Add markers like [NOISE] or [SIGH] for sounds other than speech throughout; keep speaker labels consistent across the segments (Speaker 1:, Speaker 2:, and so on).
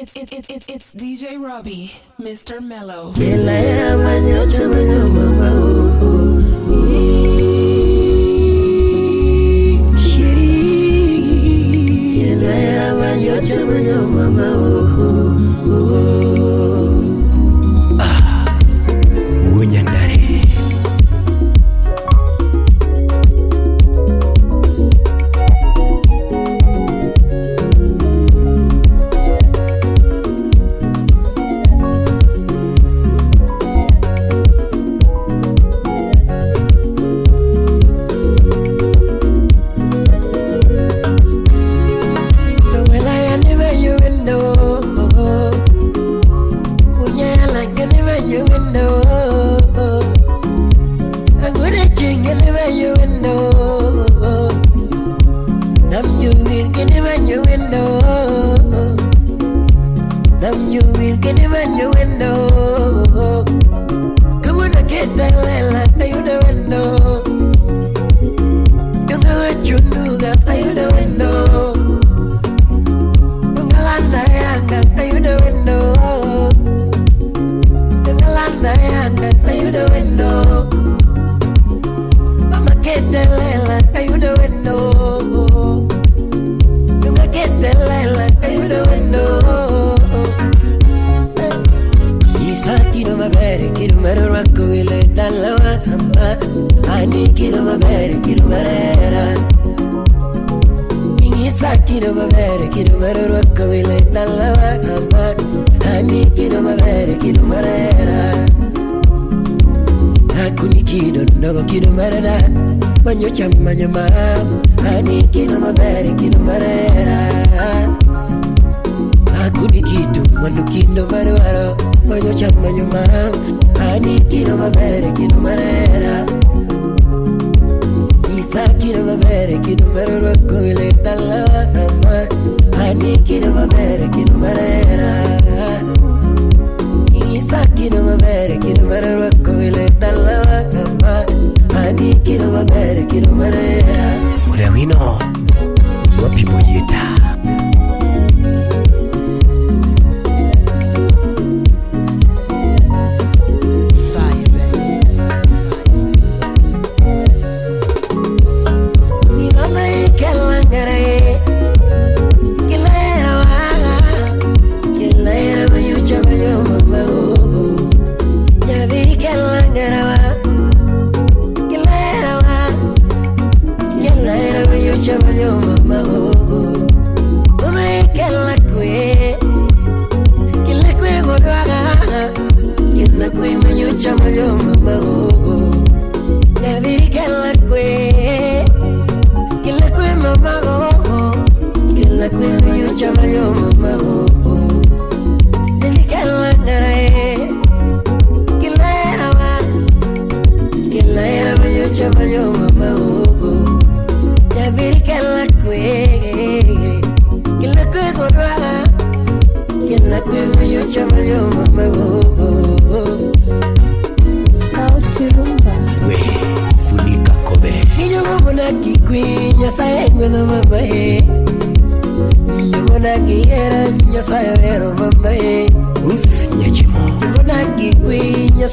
Speaker 1: It's it's it's it's, it's DJ Robbie, Mr. Mellow.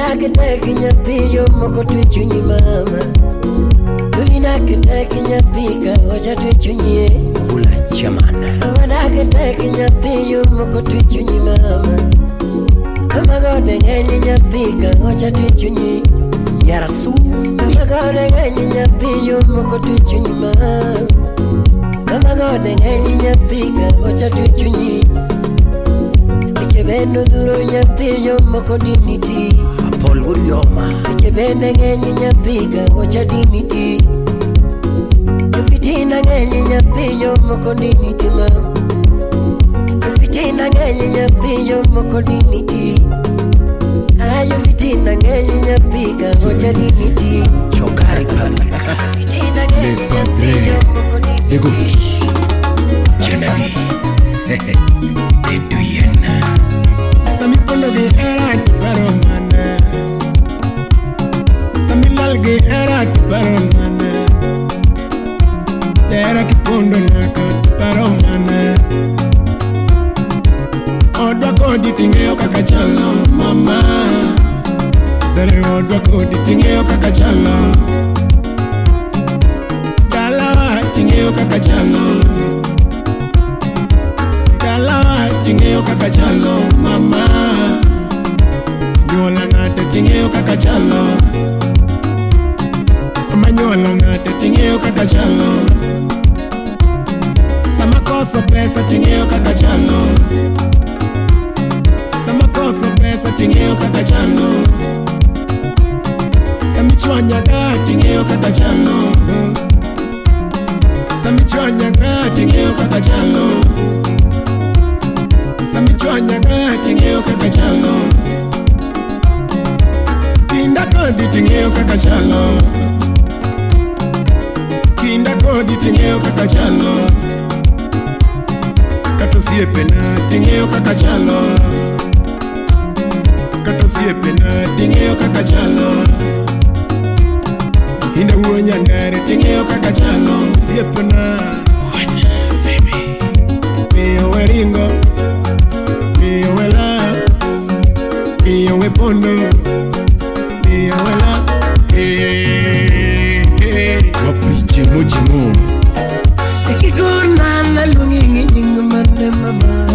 Speaker 2: Tulinakitaki nyathi yo moko twe chunyi mama Tulinakitaki nyathi kaocha twe chunyi Bula chamana Tulinakitaki nyathi yo moko twe chunyi mama Amagode ng'enyi nyathi kaocha twe chunyi Nyarasu Amagode ng'enyi nyathi yo moko twe chunyi mama Amagode ng'enyi nyathi kaocha twe chunyi Piche bendo dhuro nyathi yo moko diniti Paul Gurioma Eche bende ng'enye nyathiga wacha dini ti Jofitina ng'enye nyathi jomoko dini ti mam Jofitina ng'enye nyathi jomoko dini ti Ayo ah, fitina ng'enye nyathiga wacha dini ti Chokari Palika Fitina ng'enye nyathi jomoko dini ti Degush Genevieve [LAUGHS] Deduyen Sami Pondo de Eran Marom
Speaker 3: ke era paro mane era ki pondo na ka paro mane odwa kodi tingeyo kaka chalo mama dere odwa kodi tingeyo kaka chalo dalawa tingeyo kaka chalo dalawa tingeyo kaka chalo mama nyuola nade tingeyo kaka chalo mama Kanyolo mate tingeo kaka chalo Samakoso pesa tingeo kaka chalo Samakoso pesa tingeo kaka chalo Samichwanyaga tingeo kaka chalo Samichwanyaga tingeo kaka chalo Samichwanyaga tingeo kaka chalo Kinda kodi tingeo kaka chalo winda kodi ting'eyo kaka chalo kata osiepena ting'eyo kaka chalo kata osiepena ting'eyo kaka chalo inda wuo nyandare ting'eyo kaka chalo osiepena miyo we ringo miyo we la miyo we pondo
Speaker 2: miyo we la hey. jimu jimu Ikikona na lungi ngingingu mande mama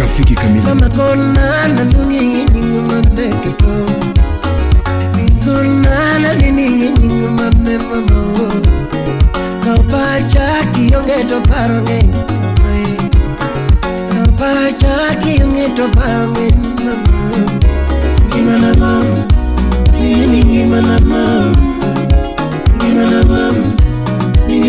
Speaker 2: Rafiki Kamila. Mama kona na lungi ngingingu mande toto Ningona na lini ngingingu mande mama Kapacha kiyonge to paronge Kapacha kiyonge to paronge mama Gimana mama Gimana mama Gimana mama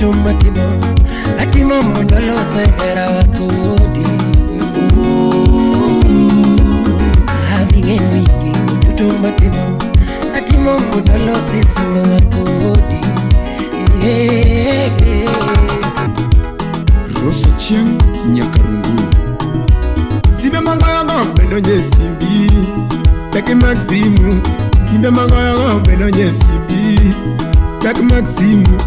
Speaker 2: tumatino latino mondolose era wakodi habingewiki tutumatino latimo mondolosi singo wakodi roso chieng nyakarungu simbe
Speaker 3: magoyogo bedo nyesimbi peke maximu simbe magoyogo bedo nyesimbi peke maximu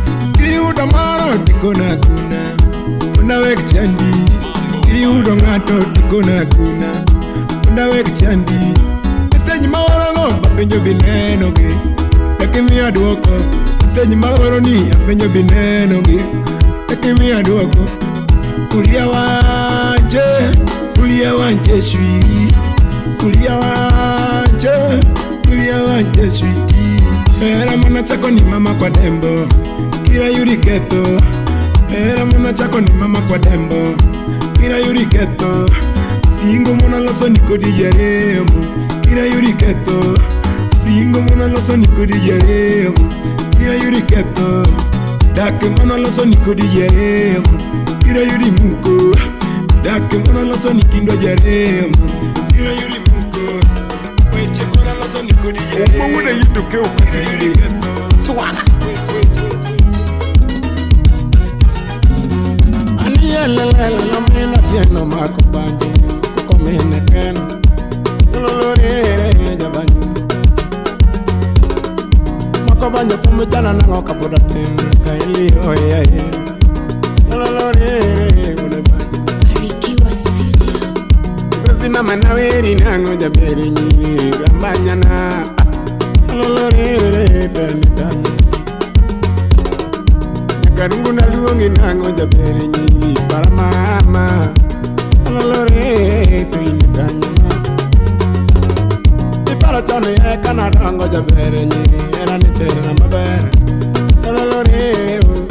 Speaker 3: ng'ato tikona kuna unawek chandi iyudo ng'ato tikona kuna unawek chandi message maorong'o apenjo binenogi dakimiya dwoko message maoroni apenjo binenogi dakimiya dwoko kulia wanje kulia wanje shwi kulia wanje kulia wanje shwiti era mana chako ni mama kwa dembo Ila yuri keto Era mama chako ni mama kwa dembo Ila yuri keto Singo muna loso niko dijaremo Ila yuri keto Singo muna loso niko dijaremo Ila yuri keto Dake muna loso niko dijaremo Ila yuri muko Dake muna loso nikindo jaremo Ila yuri muko Weche muna loso niko dijaremo Umu una yinduke ukasi Swaga lelelelele na mina fiena mako banje kokomenekena lolorereya banje mako banje komejana nango kapoda ten kaeli oyaye namanaweri nango jaberinyiri gambanyana lolorere banedana karungu naluonge nango jaber nyingi para mama alalore piny kanyma iparo chon ekanadongo jaber nyingi era ni terna maber alalore oh.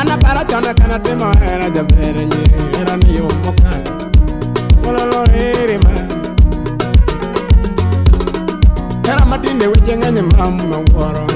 Speaker 3: anaparo chon ekanatimo era jaber nyingi era ni yomokan alalorerima era matinde weche ng'enye mam mawuoro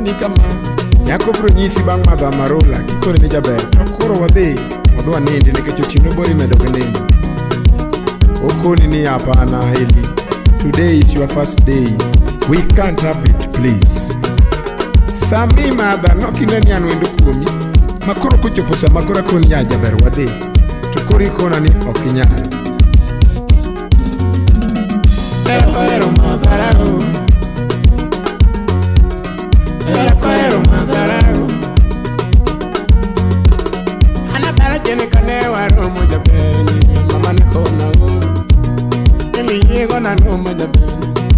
Speaker 3: ni kama nyakobro nyisi bang' madho amarola kikone ni jaber to koro wadhi wadhi nindi nikech otino bori medo gi nindo okoni ni hapana hili today is your first day we can't have it please sami madha nokine ni anwendo kuomi makoro kochopo sama koro akoni nya jaber wadhi to koro ikona ni ok inyal ne ohero madharau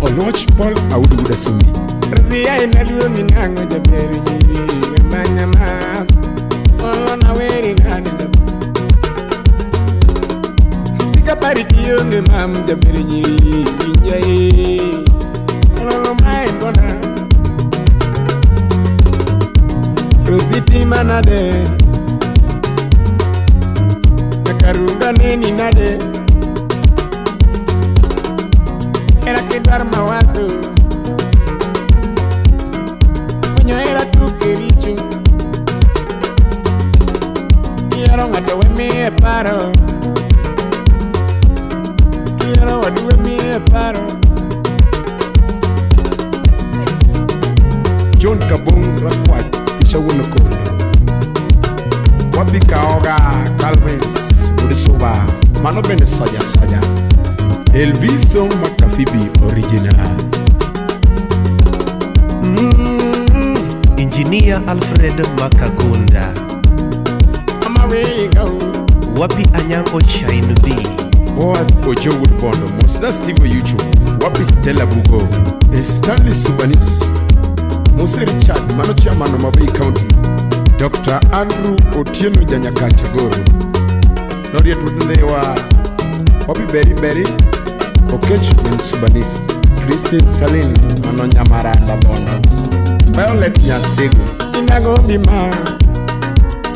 Speaker 3: Oloch oh, Paul Audu Dasumi Rvia in a little minango de peri Banya ma On a wedding hand Sika pari kiyo ne mam de peri Yeah mitima nade nakaruga neni nade era kedwar mawazo fuyo era tukericho kiyaro ng'ato wemie paro kiyaro wadu wemie paro John Kabung Rakwati Echa Wunoko. Wapika Oga, Calvins, Urisoba, Manobene Soya Soya. Elviso Macafibi Original. Mm. Engineer Alfred Makagunda. America. Wapi Anyango Shine D. Boaz Ojo Woodbondo, Mosda Steve YouTube Wapi Stella Bugo, Stanley Subanis, Muse Richard mano chairman wa Mabei County, Dr. Andrew Otieno Janyakachagoro, Noriet Mutendewa, Obi Beriberi, Okech Ben Subanis, Christine Salin mano Nyamaranda Bono, Violet Nyasego, Inagombi ma,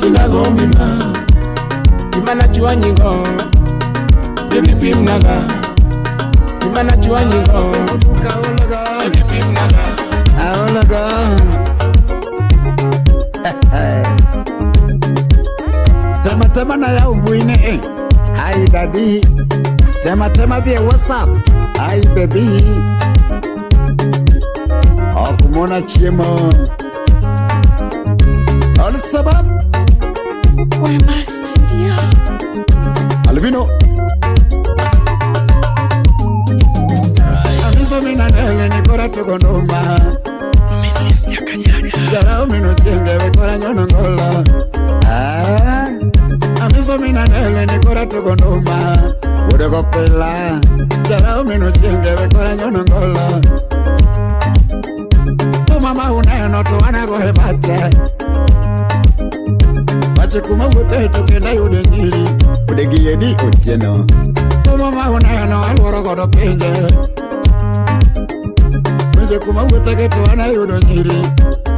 Speaker 3: Inagombi ma, Imana chua nyingo, Jimmy Pimnaga, Imana chua nyingo, tema tema na ya ubwine eh. Hi daddy tema tema vye what's up Hi baby okumona oh, chiemo alisabab Wema Studio Albino right. Amizo mina nele nikora tukonoma uminutienge vikora nyonongola ah, amiso mina nele nikora tukonduma udekopila jara uminutienge vikora nyonongola umama uneno tuwanagohe bache bache kuma wuthe tukenda yude nyiri udegiyeni otieno umama uneno aluoro godo pinje winje kuma wuthege tuwanayudo nyiri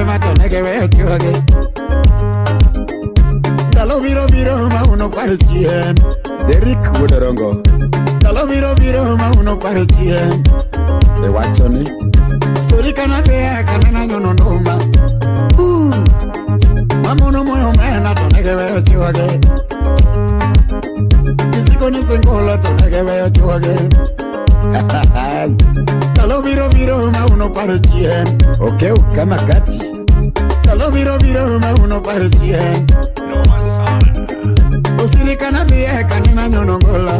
Speaker 3: ematonekeweyotioge ndalo biro biro mauno kware chien derik wuodorongo ndalo biro biro mauno kware chien iwacho ni sori kana thea kana nanyono nduma mamono moyo mena tonekeweyochioge isiko ni singolo tonekeweyochioge Talo [LAUGHS] biro biro ma uno pare chien Oke uka makati Talo biro biro ma uno pare chien Osili kana dhie kanina nyonongola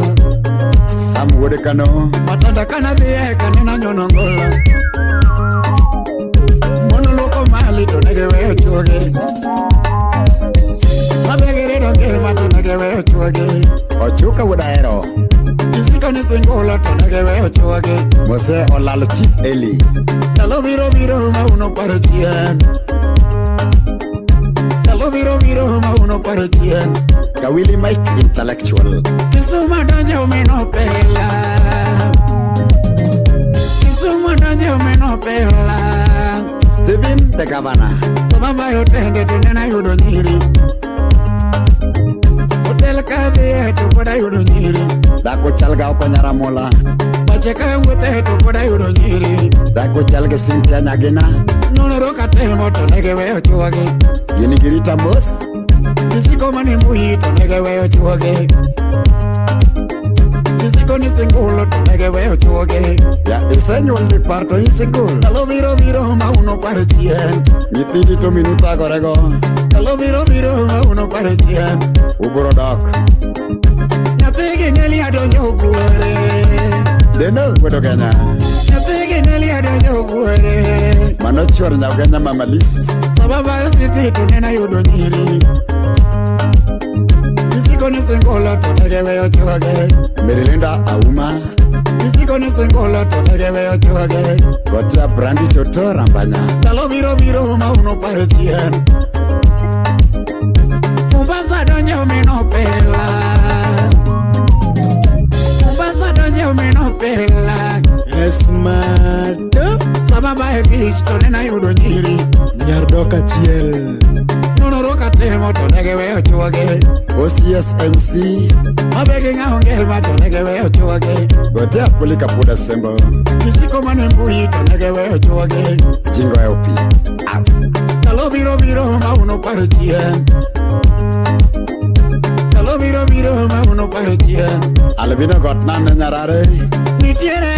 Speaker 3: Samwode kano Matanda kana dhie kanina nyonongola Mono loko mali to negewe uchoge Mabegere donge matu negewe uchoge Ochuka wudaero Ochuka wudaero singulo tono que veo choque. Mose olal chi eli. Talo viro viro ma uno para chien. Talo viro viro ma uno para chien. Kawili Mike intellectual. Kisuma donyo meno pela. Kisuma donyo meno pela. Steven the governor. Sababa yote ndete nena yudo nyiri. काय है टोपडा उडून रे दाखव चलगाव पणारा मोला माझे काय होत आहे टोपडा उडून रे दाखव चलग सिंप्या नागिना नोनरो काटे मोठो नगे वेळ चुवागे गिनगिरी टांबोस kisiko mani muhito nege weyo chuoge kisiko ni singulo to nege weyo chuoge ya isenyuol ni parto ni sikul ndalo biro biro ma uno par chien nyithindi to minutakorego lo miro miro a uno parecía Uburo Doc Ya te que en el yado yo fuere De no puedo ganar Ya te que en el yado yo fuere Mano chuar na ugana mamalis Sababa es que te tu nena yo doñiri Isiko nisengola tonegewe yo chuage Merilinda Auma Isiko nisengola tonegewe yo chuage Gotia brandi chotora mbanya Lalo viro viro ma uno parecía Uburo Doc menos pela. Conversa de onde eu menos pela. É smart. Saba vai bitch, tô nem aí o do giri. Nyardo katiel. Nuno roca temo, tô nega veio chuague. O CSMC. A beguinha hongue, mas tô nega veio chuague. Gote a polica por assembo. Kisiko manembuí, tô nega veio chuague. Jingo é e o pi. Talo ah, biro biro, mauno parutien. Talo biro biro, mauno parutien. biro biro ma uno pare tien. Albino got nan nyarare. Ni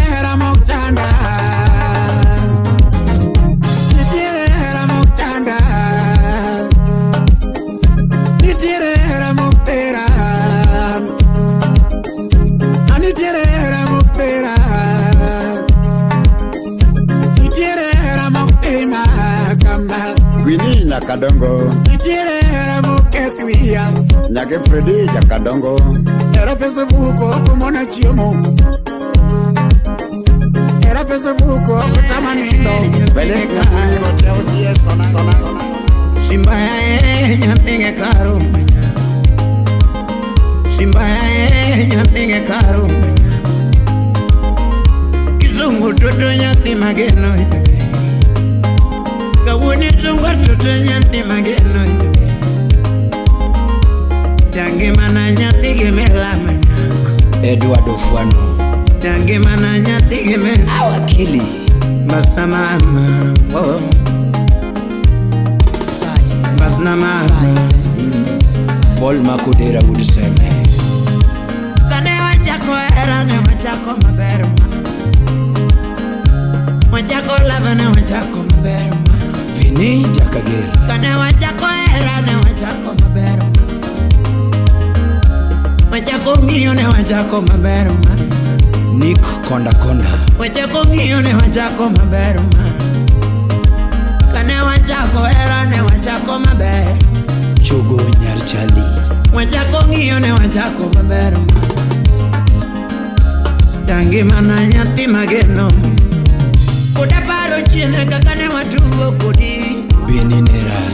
Speaker 3: era mok chanda. facebook okumona chiemo era facebook okutama nindo belesiagoteosiesonasona simbayae nyapinge karo simbayae nyapinge karo kizungu toto nyathi mageno kawuoni zungwa toto nyathi mageno jangimana nyathi gimelama Edward Ofwano tangemana nyatigeme awakili basamama wow. basnamama Paul Makudera would say kanewa era ne wachako maberma wachako lava ne wachako maberma vini jakagera kanewa chako era ne wachako maberma wachako ng'iyo ne wachako maber ma nik konda konda wachako ng'iyo ne wachako maber ma kane wachako hera ne wachako maber chogo nyar chali wachako ng'iyo ne wachako maber ma tangi mana nyathi mageno kuda paro chiene kaka ne watugo kodi bini ne rach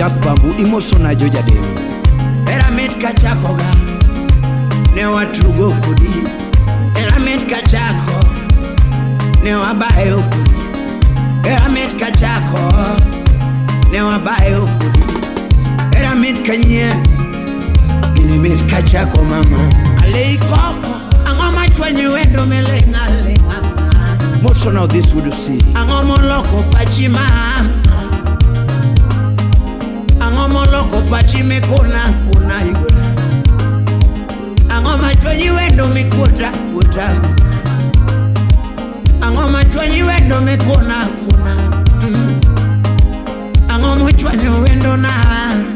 Speaker 3: Jack Bambu imosona jo jadem Pyramid kachako ga Ne watugo kodi Pyramid kachako Ne wabayo kodi Pyramid kachako Ne wabayo kodi Pyramid kanye Pyramid kachako mama Alei koko Angoma chwenye wendo melenga lenga Mosona this would see Angoma loko pachimama pachimekona kona iwe ang'o machonyi wendo mikota kota ang'o machonyi wendo mikona kona mm. ang'o wendo na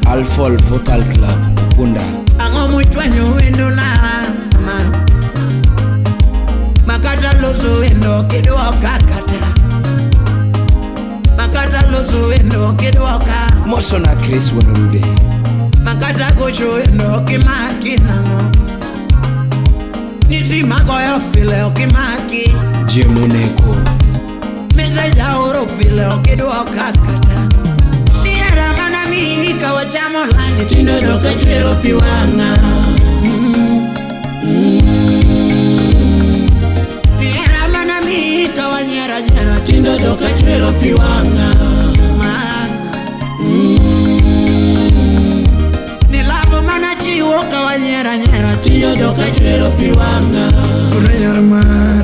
Speaker 3: alfol vocal club kunda ang'o wendo na makata loso wendo kidwa kakata makata lozowendokedwaka mosona kris wanrude makata kochowendo okimaki nango nitimakoyo pile okimaki jemoneko meseja oro pile okidwoka kata niyaramana minikawo chamo lange tindodoka chwero piwanga kačeros piwana mm. Nilavo mana chiwo kawanyera nyera Tiyo do kačeros piwana Kureyar mar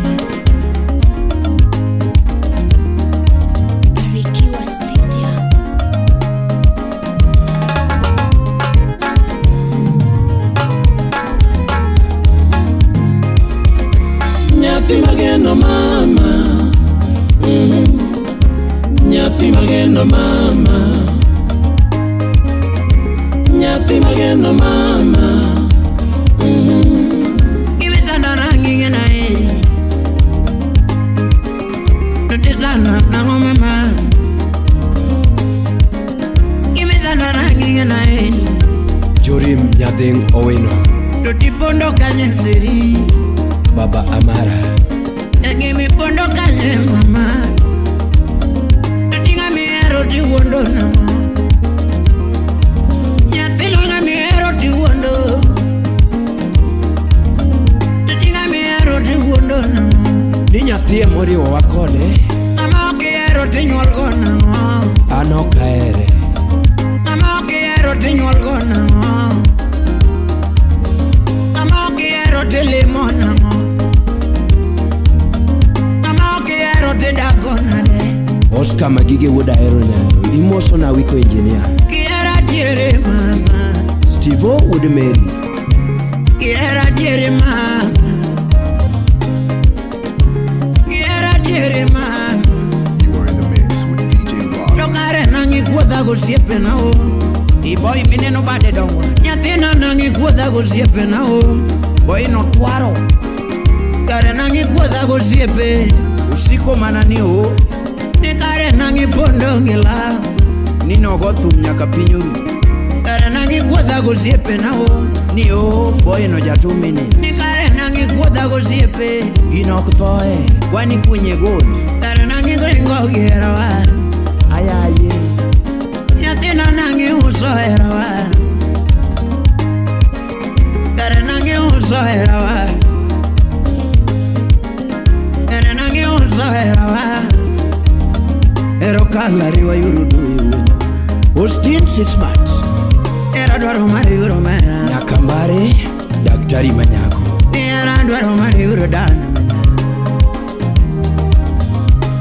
Speaker 3: garima nyako era dwaro mar yuro dan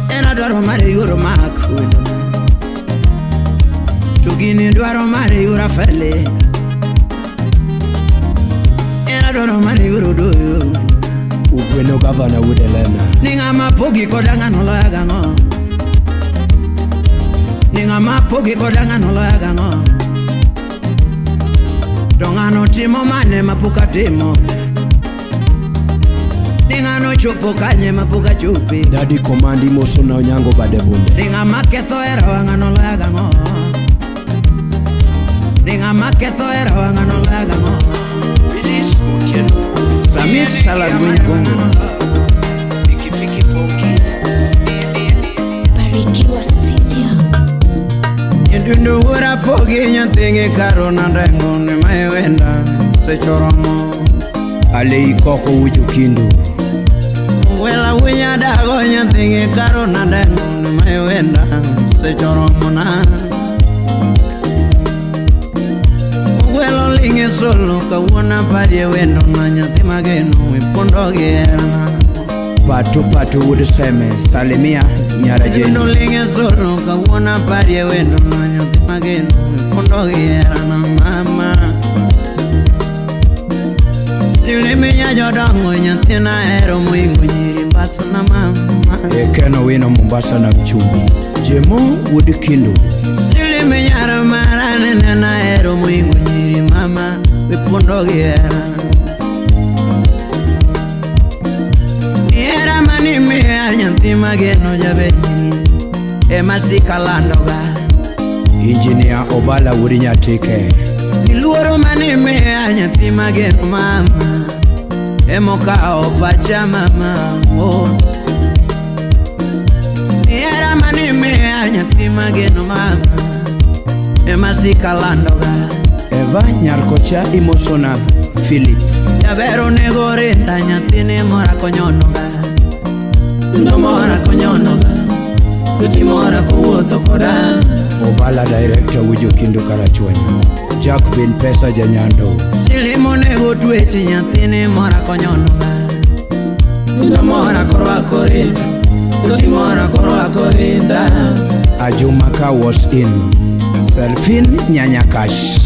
Speaker 3: era dwaro mar yuro makun to gini dwaro mar yuro fele era dwaro mar yuro doyo ugweno gavana wudelena ni ng'ama pogi koda ng'ano loya gang'o ni ng'ama pogi koda ng'ano loya gang'o To ng'ano timo mane mapok atimo Ni ng'ano chopo kanye mapok achope Dadi komandi moso na onyango bade bunde Ni ng'ama ketho hero ng'ano loya gang'o Ni ng'ama ketho hero ng'ano loya gang'o Bilis Otieno Samis Salangwiny Kongwa ya Pikipiki Ponki Barikiwa Steve yunduwura pogi nyathingi karona ndengoni maiwenda sechoromo alei koko wucho kindo wela winya dago nyathingi karona ndengoni maiwenda sechoromo na welo lingi solo kawuona parie wendo na nyathi mageno wipondogi erna patu patu wudseme salimia nyara jeno linge zono kawona parie wendo manyo magen kondo yera na mama Sile mi nya jodo ngo nyatina ero muingo nyiri mbasa na mama Ekeno eh, wino mbasa na mchumbi Jemu udikindu Sile mi nyara marane nena ero muingo nyiri mama Wipondo yera na mama nyathi mageno jabeti ema sikalandoga injinia obala wuri nyatike iluoro manimiya nyathi mageno mama emokawo pacha oh. mama iera oh. manimiya nyathi mageno mama ema sikalandoga eva nyarkocha imosona philip jaber onego rinda nyathini morakonyonoga ndo mora konyono luti mora kuwuotho koda obala direkta wijo kindo karachwonyo jak bin pesa janyando silimonego tweche nyathine mora konyono ndo mora korwako rinda luti mora korwako rinda ajuma ka was in selfin nyanyakash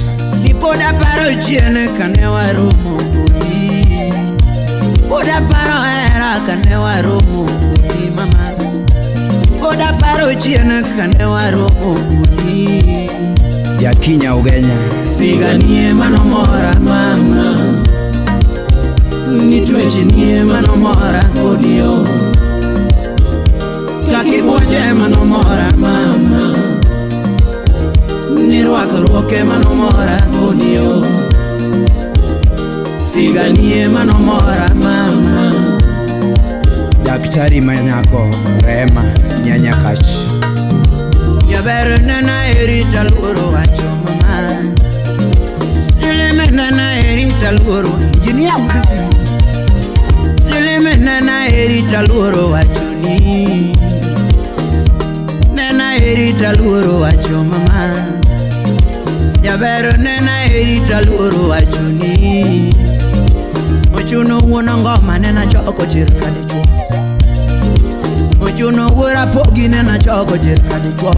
Speaker 3: nipod aparo chien kane warumo mbui pod aparo hera kane warumo mbui kuda paro chiena kane waro obudi jakinya ugenya figa nie manomora mama nitweche nie manomora kodio kakibuonje manomora mama nirwakruoke manomora kodio figa nie manomora ma daktari manyako rema nyanyakach jaber nena erita luoro wacho mama silime nena erita luoro injinia silime nena erita luoro wacho ni nena erita luoro wacho mama jaber nena erita luoro wacho ni ochuno wuono ngoma nena choko chirkalichuo ojuno wuora pogi nena choko jir ka dichuo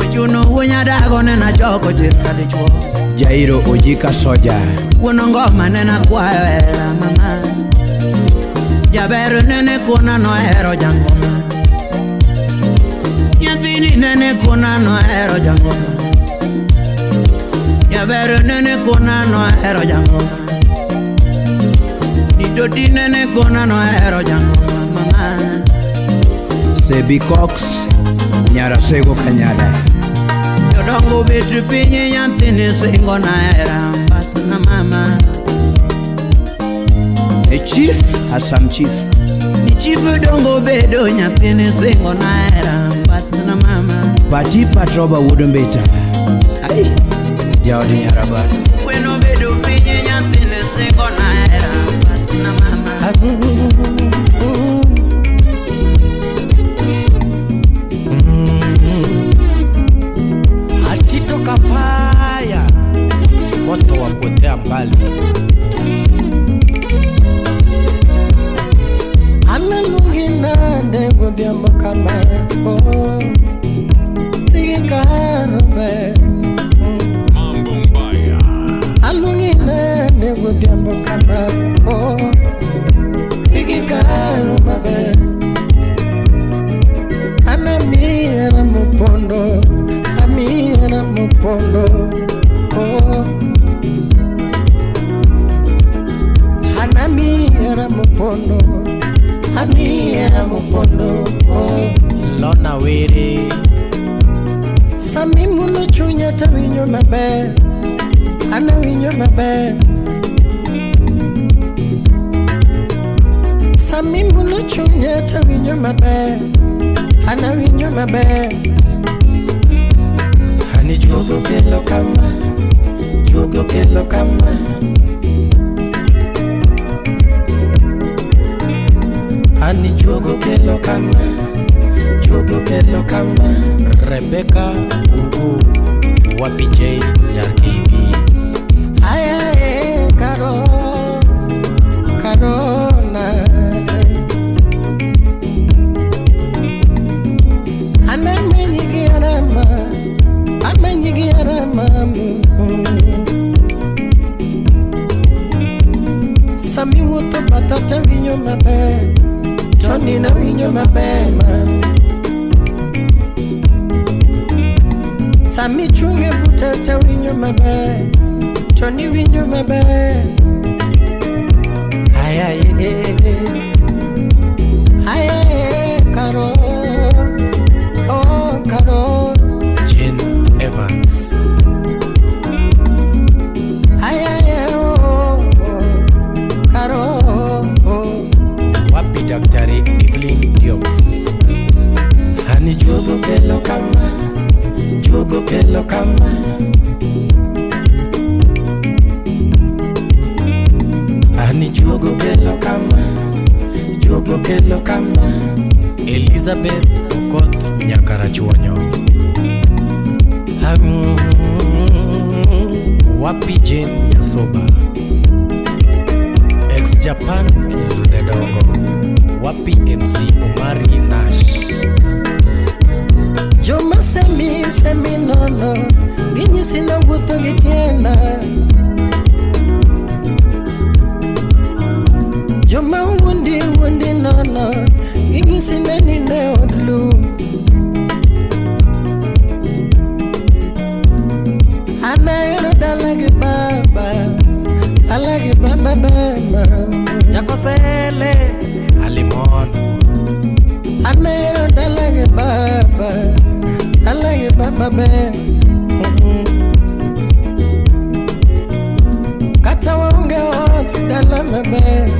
Speaker 3: ojuno wuonya dago nena choko jir ka dichuo jairo oji ka soja wuono ngoma nena kwayo era mama jabero nene kuona no ero jangoma nyathini nene kuona no ero jangoma jabero nene kuona no ero jangoma nidodi nene kuona no ero jangoma sebi cox nyara sego kanyala jodongo bet piny nyathini singona erambasna mama e chief hasam chief ni chief dongo bedo nyathini singona erambasna mama pati patroba wuodo mbita ai jaodi nyarabado on my own. to win you my bed. I know win you my bed. Samin will not you near to win you my bed. I know win you my
Speaker 4: bed. Honey, you go get lo come. You go get lo come. Honey, you go get lo come. You go get lo come. Rebecca, ooh. wapi J Jaribi?
Speaker 3: Aya, eh, Karo, Karona ameninyigia rama, amenyigia rama mm-hmm. Sami wuotho batha to winjo maber, to nina winjo maber ma sami chunge butata winyo maber to ni winyo maber ayayeee
Speaker 4: go kelo kama ani juogo kelo kama juogo kelo kama Elizabeth Okoth Nyakarachuonyo um, wapi Jane Nyasoba ex Japan Ludedongo wapi MC Omari Nash
Speaker 3: Joma Semi, semi, nono Ninyi sina uthuli tena Juma wundi wundi nono Ninyi sina nine odlu Anaero dalagi baba Alagi baba baba
Speaker 4: Nyakosele
Speaker 3: Alimon Anaero dalagi baba at my best. Mm-hmm. Kata waonge wote dala mabema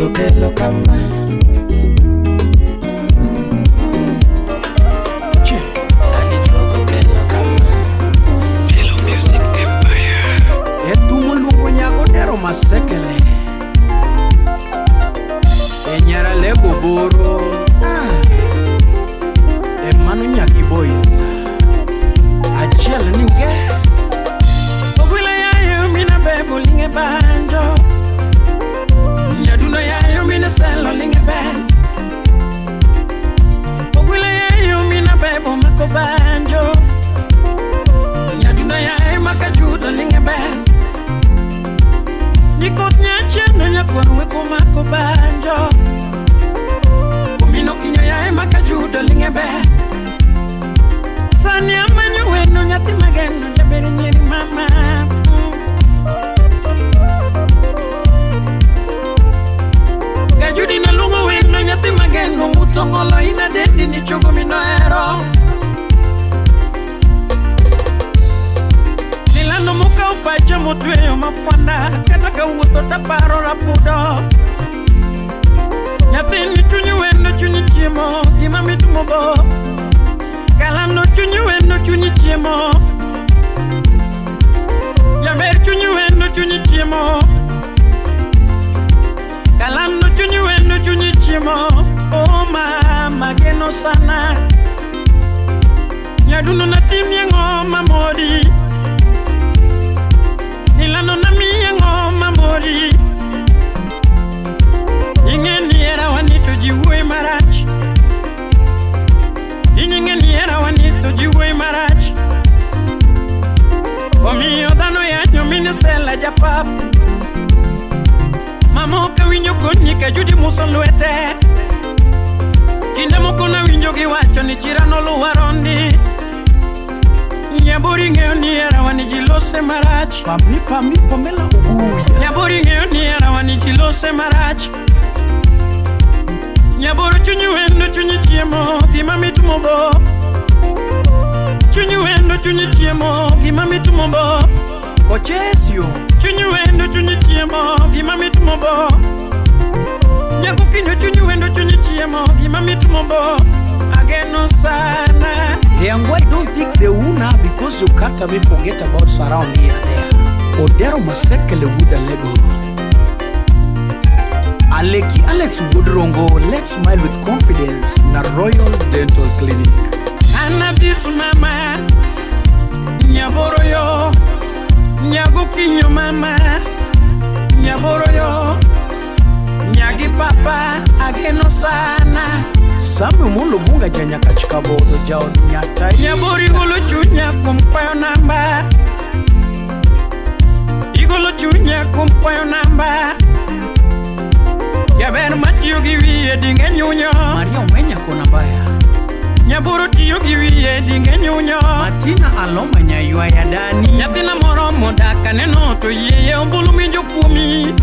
Speaker 4: at my
Speaker 3: otweyo mafwanda kata kawuotho taparo rapudo nyathini chuny wendo chuny chiemo gima mitmobo kalano chuny wendo chuny chiemo jaber chuny wendo chuny chiemo kalano chuny wendo chuny chiemo o oh, mama geno sana nyadunonatimnyeng'o mamodi mali Ingen ni era wani to jiwe marach Ingen ni era wani to jiwe marach Omi odano ya nyomini sela jafap Mamoka winyo konyi ke judi muso lwete Kinde mokona winyo giwacho ni chira no luwarondi Kinde mokona winyo giwacho ni chira no luwarondi Nyaburi ng'eyo ni erawa ni jilose marach Pamipa mipo mela ubuya Nyaburi ng'eyo ni erawa ni jilose marach Nyaburu chunyi wendo chunyi chiemo gima mitumo bo Chunyi wendo chunyi chiemo gima mitumo bo Kochesio Chunyi wendo chunyi chiemo gima mitumo bo Nyaku kinyo chunyi wendo chunyi chiemo
Speaker 4: gima mitumo bo Ageno sana And why don't think they will now because you can't even forget about surround here there. Odero Masekele Wuda Lego. Aleki Alex Woodrongo, let's smile with confidence na Royal Dental Clinic.
Speaker 3: Cannabis mama, nyaboroyo, nyagukinyo mama, yo. papa ageno sana
Speaker 4: samwe mulubunga janya bodo jao nyata
Speaker 3: nyabori gulu chunya kumpayo namba igulu chunya kumpayo namba yaber matiyo ya wiye dinge nyunyo
Speaker 4: maria omenya kona baya
Speaker 3: nyaburu tiyo gi wiye dinge
Speaker 4: nyunyo matina aloma ya dani
Speaker 3: nyatina moro modak neno to yeye ombulu minjo kumi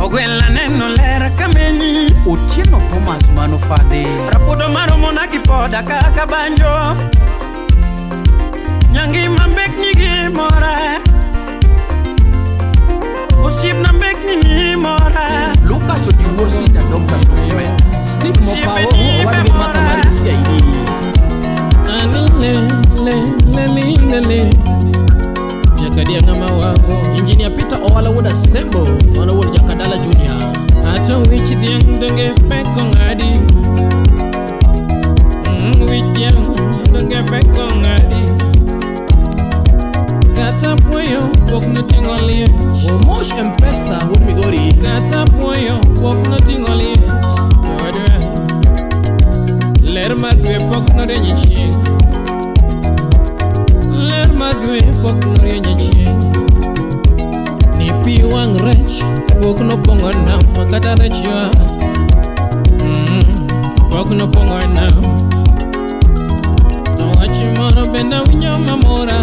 Speaker 3: ogwela neno ler kameni
Speaker 4: otieno thomas manufadhi
Speaker 3: rapudo maromo na gi poda kaka banjo nyangima mbekni gi mora osiepna mbekni ni mora
Speaker 4: lukas odiwosi
Speaker 3: na
Speaker 4: dr nuime stiemoaowaimatomarisiaidi
Speaker 3: akadianga mawango
Speaker 4: Engineer peter owala would assemble ona jakadala junior
Speaker 3: ato Which yang donge pek ong'adi mm, Which dhiang' donge pek ong'adi kata puoyo oh, pok noting'o liech omosh
Speaker 4: mpesa wuod
Speaker 3: migori kata puoyo oh, pok noting'o liech ler mar dwe pok nodenye ler magwe pok norienye chieng ni pi wang' rech pok nopong'o nam makata rech ya mm, pok nopong'o nam to wach moro bende awinjo mamora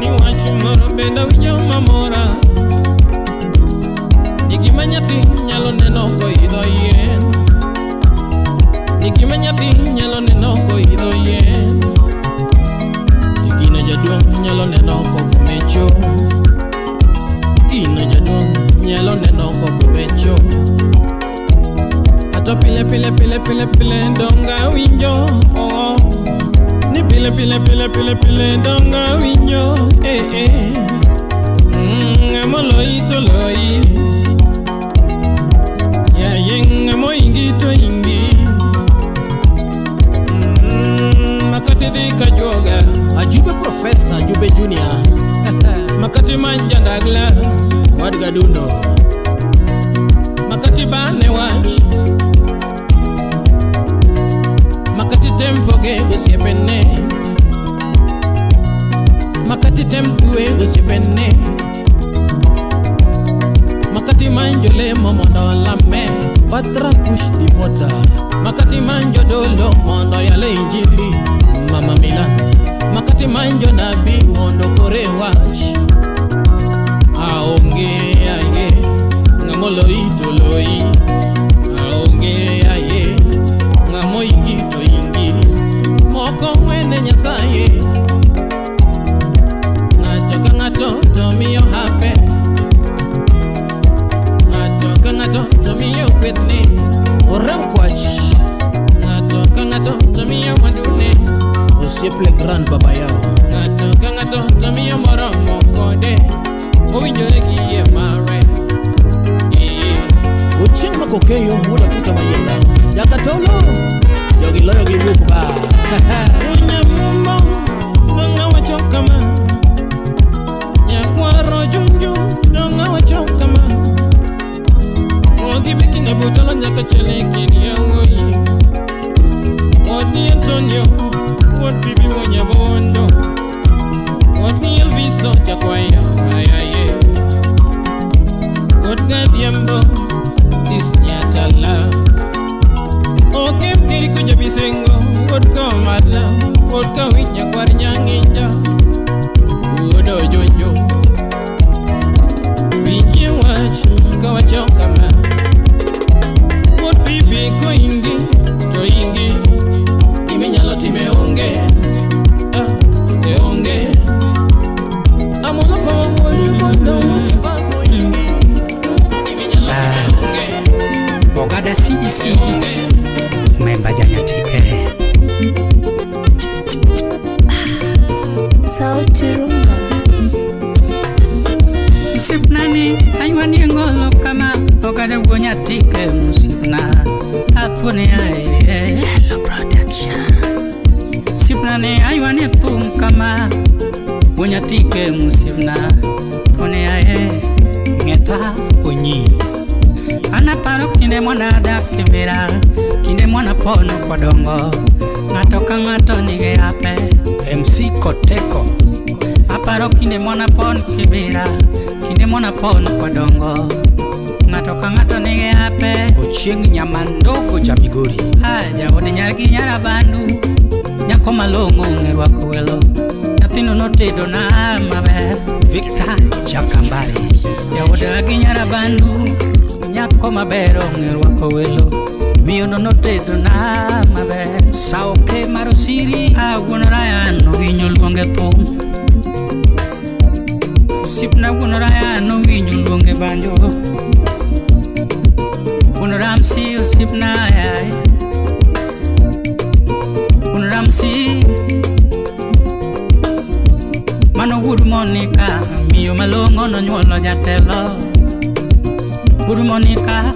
Speaker 3: ni wach moro bende awinjo mamora ni gima nyathi nyalo neno koidho yien ni gima nyathi nyalo neno koidho yien jaduong' inyalo neno koko mecho ino jaduong' inyalo neno koko mecho ato pile pile pile pile pile donga winjo oh, ni pile pile pile pile pile donga winjo eh, eh. Mm, moloi to loi yeah, yeah, moingi
Speaker 4: Ajube Professor Ajube Junior
Speaker 3: [LAUGHS] Makati manja ndagla
Speaker 4: Wadgadundo
Speaker 3: Makati bane wash Makati tempo ge usiepene Makati temtue usiepene Makati manjole momondo lame
Speaker 4: Patra push the
Speaker 3: Makati manjo dolo mondo yale injili mama Milan makati manjo na bi mondokore wach aonge aye ng'amo toloi. aonge aye ng'amo ingi to ingi moko ng'wene Nyasaye ng'ato ka ng'ato to miyo hape ng'ato ka ng'ato to miyo kwethne orem
Speaker 4: osieple grand papa yao
Speaker 3: ng'ato ka ng'ato to miyo moromo kode owinjore gi yie mare
Speaker 4: ochieng' ma kokeyo mula kuta mayienda jakatolo yogi loyo [LAUGHS] gi wuok ba
Speaker 3: nyabumo dong'a wacho kama nyakwaro junju dong'a wacho kama ogi mekine butolo nyaka chele ya yawuoyi odi antonio What you wanya bondo What ni elviso takwaya ayaye What gadiambo This nyatala Oke mtiri kuja What ka madla What ka winya kwar nyanginja Udo jonjo Winye wachu Kawachoka waningo kama okade wonya tike musipna atune ai eh. hello production sipna ne ai wane tum kama wonya tike musipna tone ai ngeta onyi ana paro kinde mwana dak kibira e kinde mwana pono kwa dongo ng'ato ka ng'ato nigi ape MC Koteko aparo kinde mwana pon kibira kinde monapon kodongo ng'ato ka ng'ato nigi hape
Speaker 4: ochieng nyamando kocha migori
Speaker 3: ajaode nyara bandu nyako malong'o ng'erwako welo nyathino notedona maber
Speaker 4: victor chakambari
Speaker 3: jaoda gi bandu nyako maber ong'erwako welo miyono notedona maber saoke mar osiri awuon rayan nowinjo luonge osiepna wuonoraya nowinyo luonge banjo wuonoramsi osiepna yaye wuonoramsi manowud monika miyo malongo nonyuolo jatelo wud monika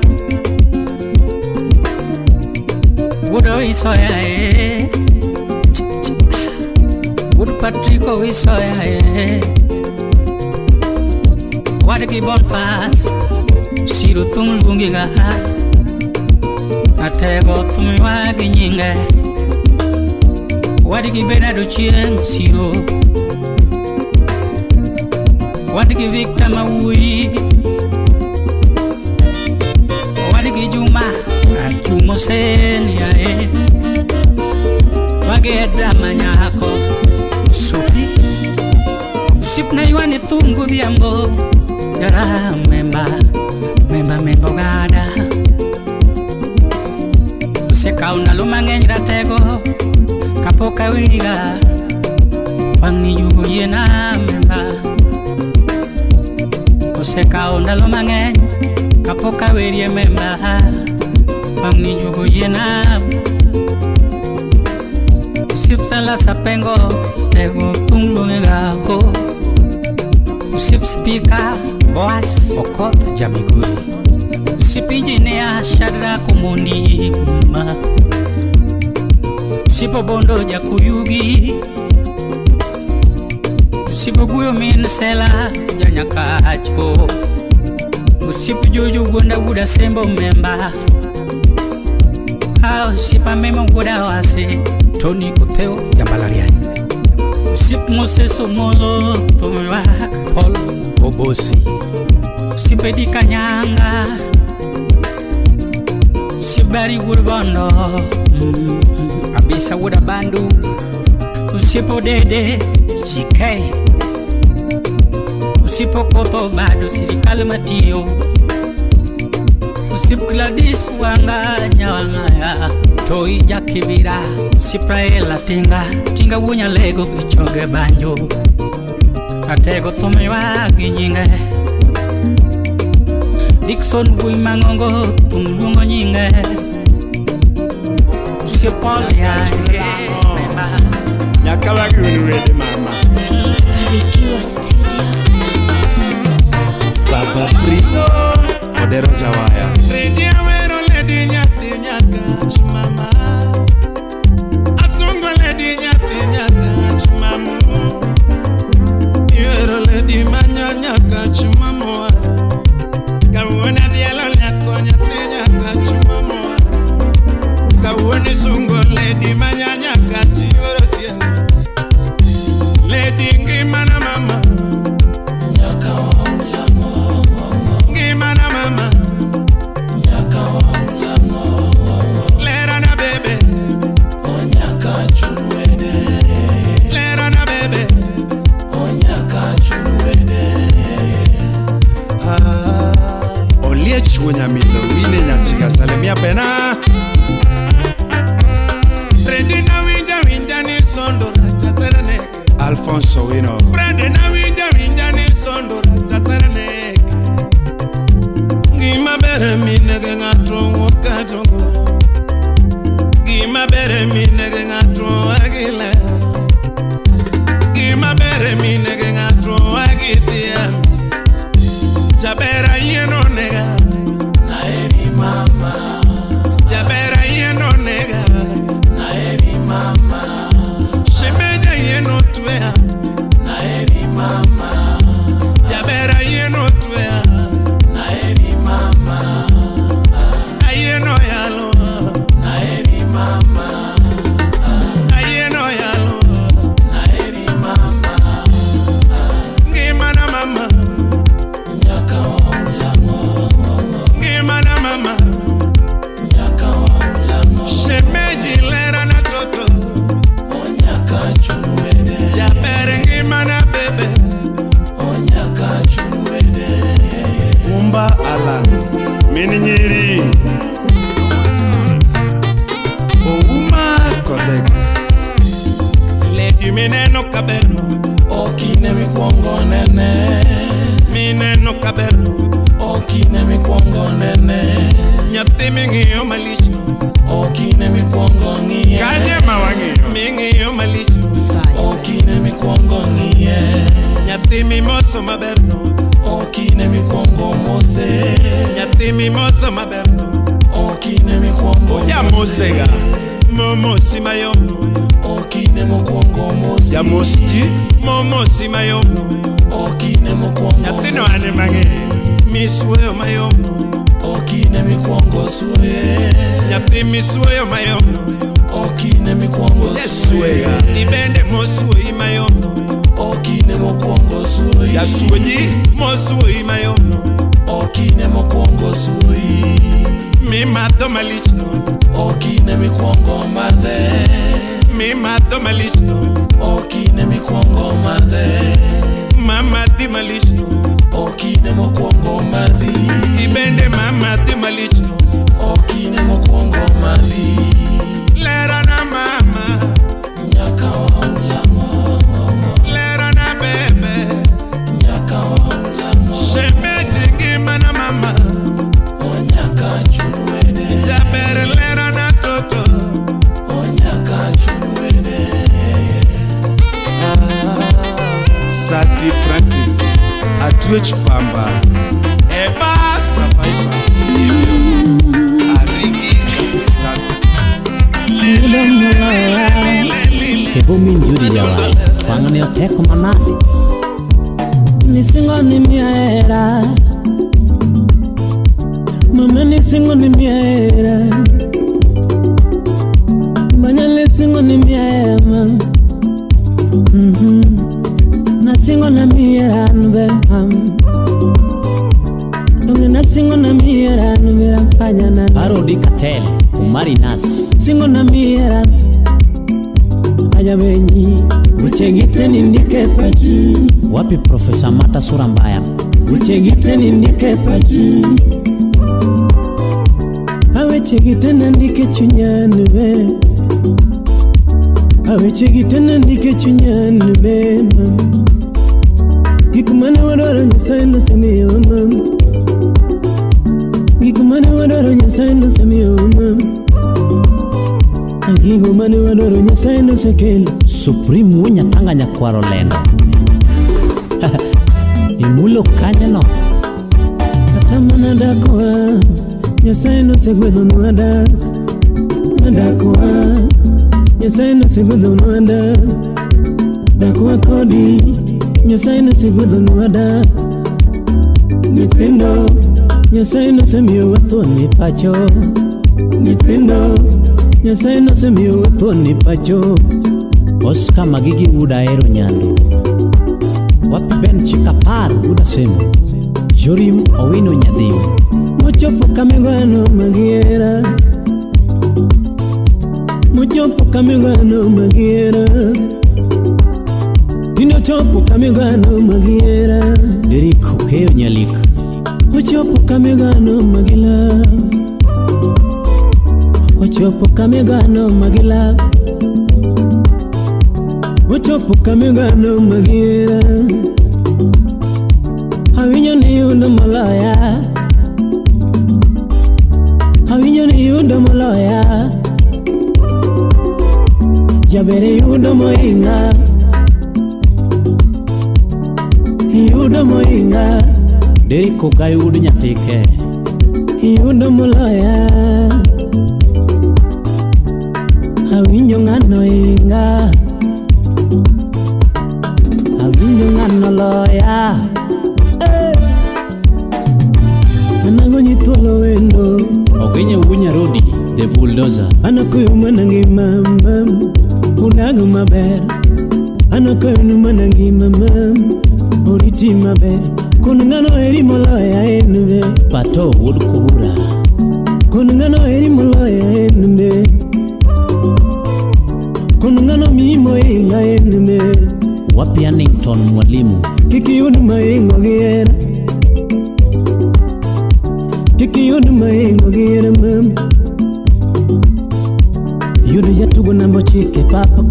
Speaker 3: wudo isoyae Patrick, oh, we saw yeah, yeah. ki bon fas siru tum lungi ga atego tumi wagi nyinge ki bena do ki siro ma victor maui, ki juma ajumo sen yae wageda manyako supi sipna iwani tunggu diambo. gara memba memba memba gada usekauna lumangenyira tego kapoka wiriga na memba osekawo ndalo mang'eny kapok awerie memba
Speaker 4: na ho Boas Okoth Jamiguru
Speaker 3: Usipinjinea Shadraku Mundima Usipobondoja Kuyugi min sela Janyakacho Usipojuju Gwondaguda Sembo Memba Usipamemo Guda Wase
Speaker 4: toni otheo jambalariany
Speaker 3: Usip moseso molo Tumewaka pol Obosi pedika nyanga sibari wurbondo abisa wura bandu usipo dede jike usipo koto badu sirikal matiyo usip gladis wanga nyawangaya toi jakibira usipraela tinga tinga wunyalego gichoge banjo atego thumiwa ginyinge Dixon buy mangongo tum cùng nyinge có nhìn ya ye Paul ya Ya kala de
Speaker 4: mama Rikiwa studio Baba Brito Modero Jawaya Ready
Speaker 3: kanya no kata mana dakwa nyasaye nosegwedho nwa dakwa nyasaye nosegwedho nwa dakwa kodi nyasaye nosegwedho nwa dak nyithindo nyasaye nosemiyowa thuon ni pacho nitendo, nyithindo nyasaye nosemiyowa thuon ni pacho oskamagi gi ud ahero nyando Kiaro unasema Jorim Owino Nyadhiu mochopo kamigwano magiera mochopo kamigwano magiera tinde ochopo kamigwano magiera Deriko Keyo nyalik ochopo kamigwano magila ochopo kamigwano magila mochopo kamigwano magiera awinyo ni yudo moloya awinyo ni yudo moloya jabere yudo moinga yudo moinga deri koka yud nyatike yudo moloya awinyo ng'ano inga loza anakoyo mwanange mama ulanga maber anakoyo numwanange mama oriti maber konngano eri moloya enbe pato wod kubura konngano eri moloya enbe konngano mimo ila enbe wapianington mwalimu kikiyud maingo giyera kikiyud maingo giyera mama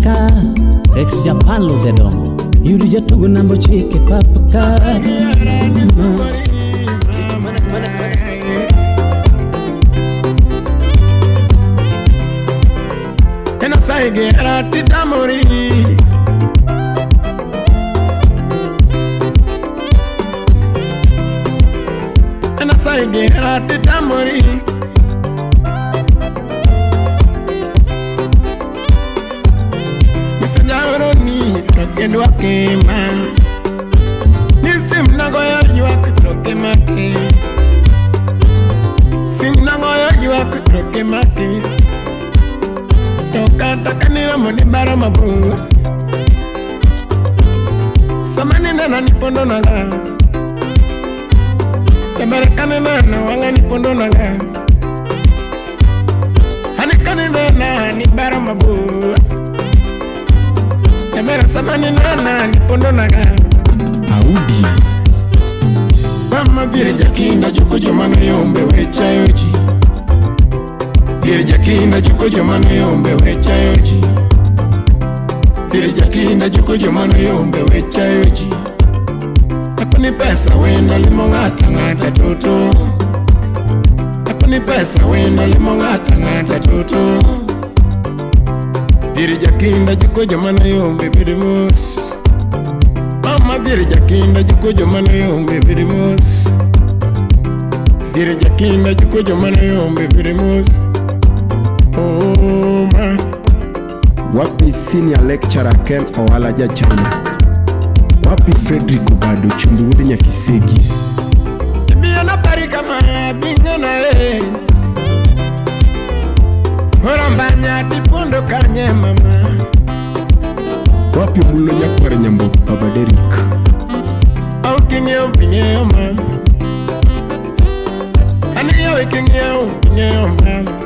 Speaker 3: papaka ex japan lo dedo yudu jatugo namba ochike papaka Era ti da mori Ena sai ge era ti da mori makema nago mnagoya yuwa kutroke make si mnagoya yuwa kutroke make tokatakanira moni bara mabu samanindana nipondonaga tabarakaninana wanga nipondonaga hanikanindana ni bara mabu Emera samani nana nipondonaga Audi Mama dhire jakinda chuko jomano yombe wecha yochi Dhire jakinda chuko jomano yombe wecha yochi Dhire jakinda chuko jomano yombe wecha yochi Hakuni pesa wenda limo ngata ngata toto Hakuni pesa wenda limo ngata ngata toto dirijakinda jikojoma n'ibihumbi biri munsi mama dirijakinda jikojoma n'ibihumbi biri munsi dirijakinda jikojoma n'ibihumbi biri munsi oma wapi senior lecturer kem ohala jachama wapi frederick obado chumbi wude nyakisegi ibiyana pari kama bingana ee Olambanya dipondo karnya mama Wapi mulo nyakwara nyambo Papa Derek Aukinyo pinyo mama Aniyo ikinyo pinyo mama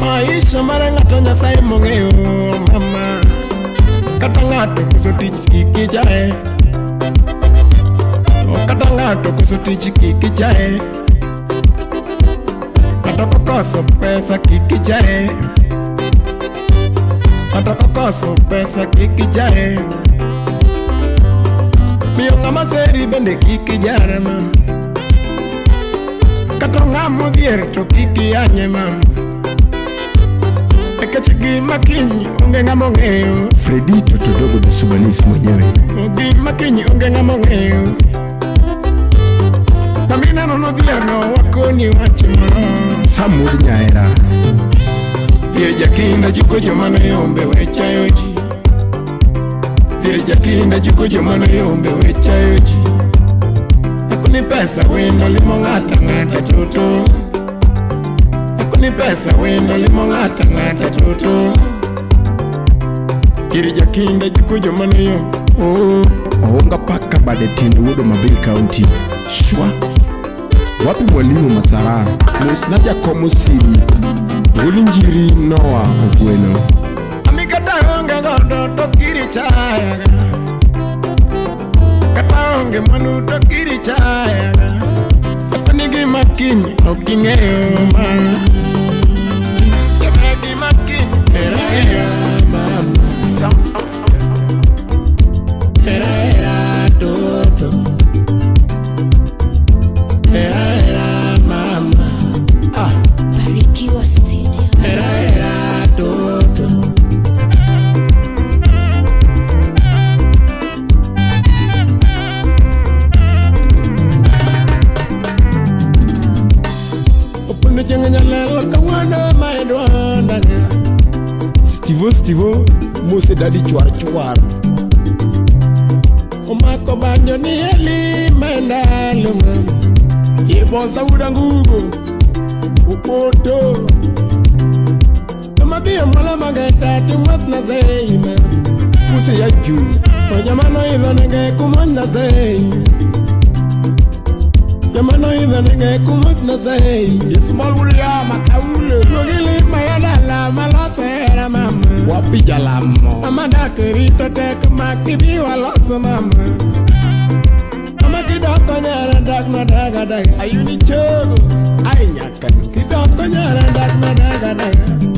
Speaker 3: Maisha mara ng'ato Nyasaye mong'eyo mama Kata ng'ato koso tich kik Kata ng'ato koso tich kik tokoso pesa kikijae, hata tokoso pesa kikijae, biyonga maseri bende kikijare mam, Kato ng'a modhier to kikiyanye mam, e kechegi ma kiny onge ng'ama ong'eyo. Fredi Tutudogo Dusubalis mwenyewe, gi ma kiny onge ng'ama ong'eyo. Amina nono dhiano wakoni wach samur nyaera dhier jakinda juko joma noyombe wechayo ji jakinda juko joma noyombe wechayo ji akuni pesa wendo limo ng'ata ng'ata toto akuni pesa wendo limo ng'ata ng'ata toto dhier jakinda juko joma noyombe oh. oonga paka bade tind wuodo mabil kaunti shwa wapi mwalimu Masara musinaja komusili njiri noa ogweno amikata onge godo tokiri kata onge manu tokiri kata nigi makiny ok ing'eyo mana jomegi makiny eraeyo mama dadi chwar chwar omako banyo ni eli mandalo ibonsa wudangugo upoto tomabiyo mala mage tati mwas na zeima kusi ya ju ojamano idho nege kumwas na zei jamano idho nege kumwas na zei yesu mawuri ya makaule logili mae wala sera mama wapi jalam amada kerita tek makibi wala mama ama kidoko nyara dak na daga daga ayuni chogo ay nyakan kidoko nyara dak na daga daga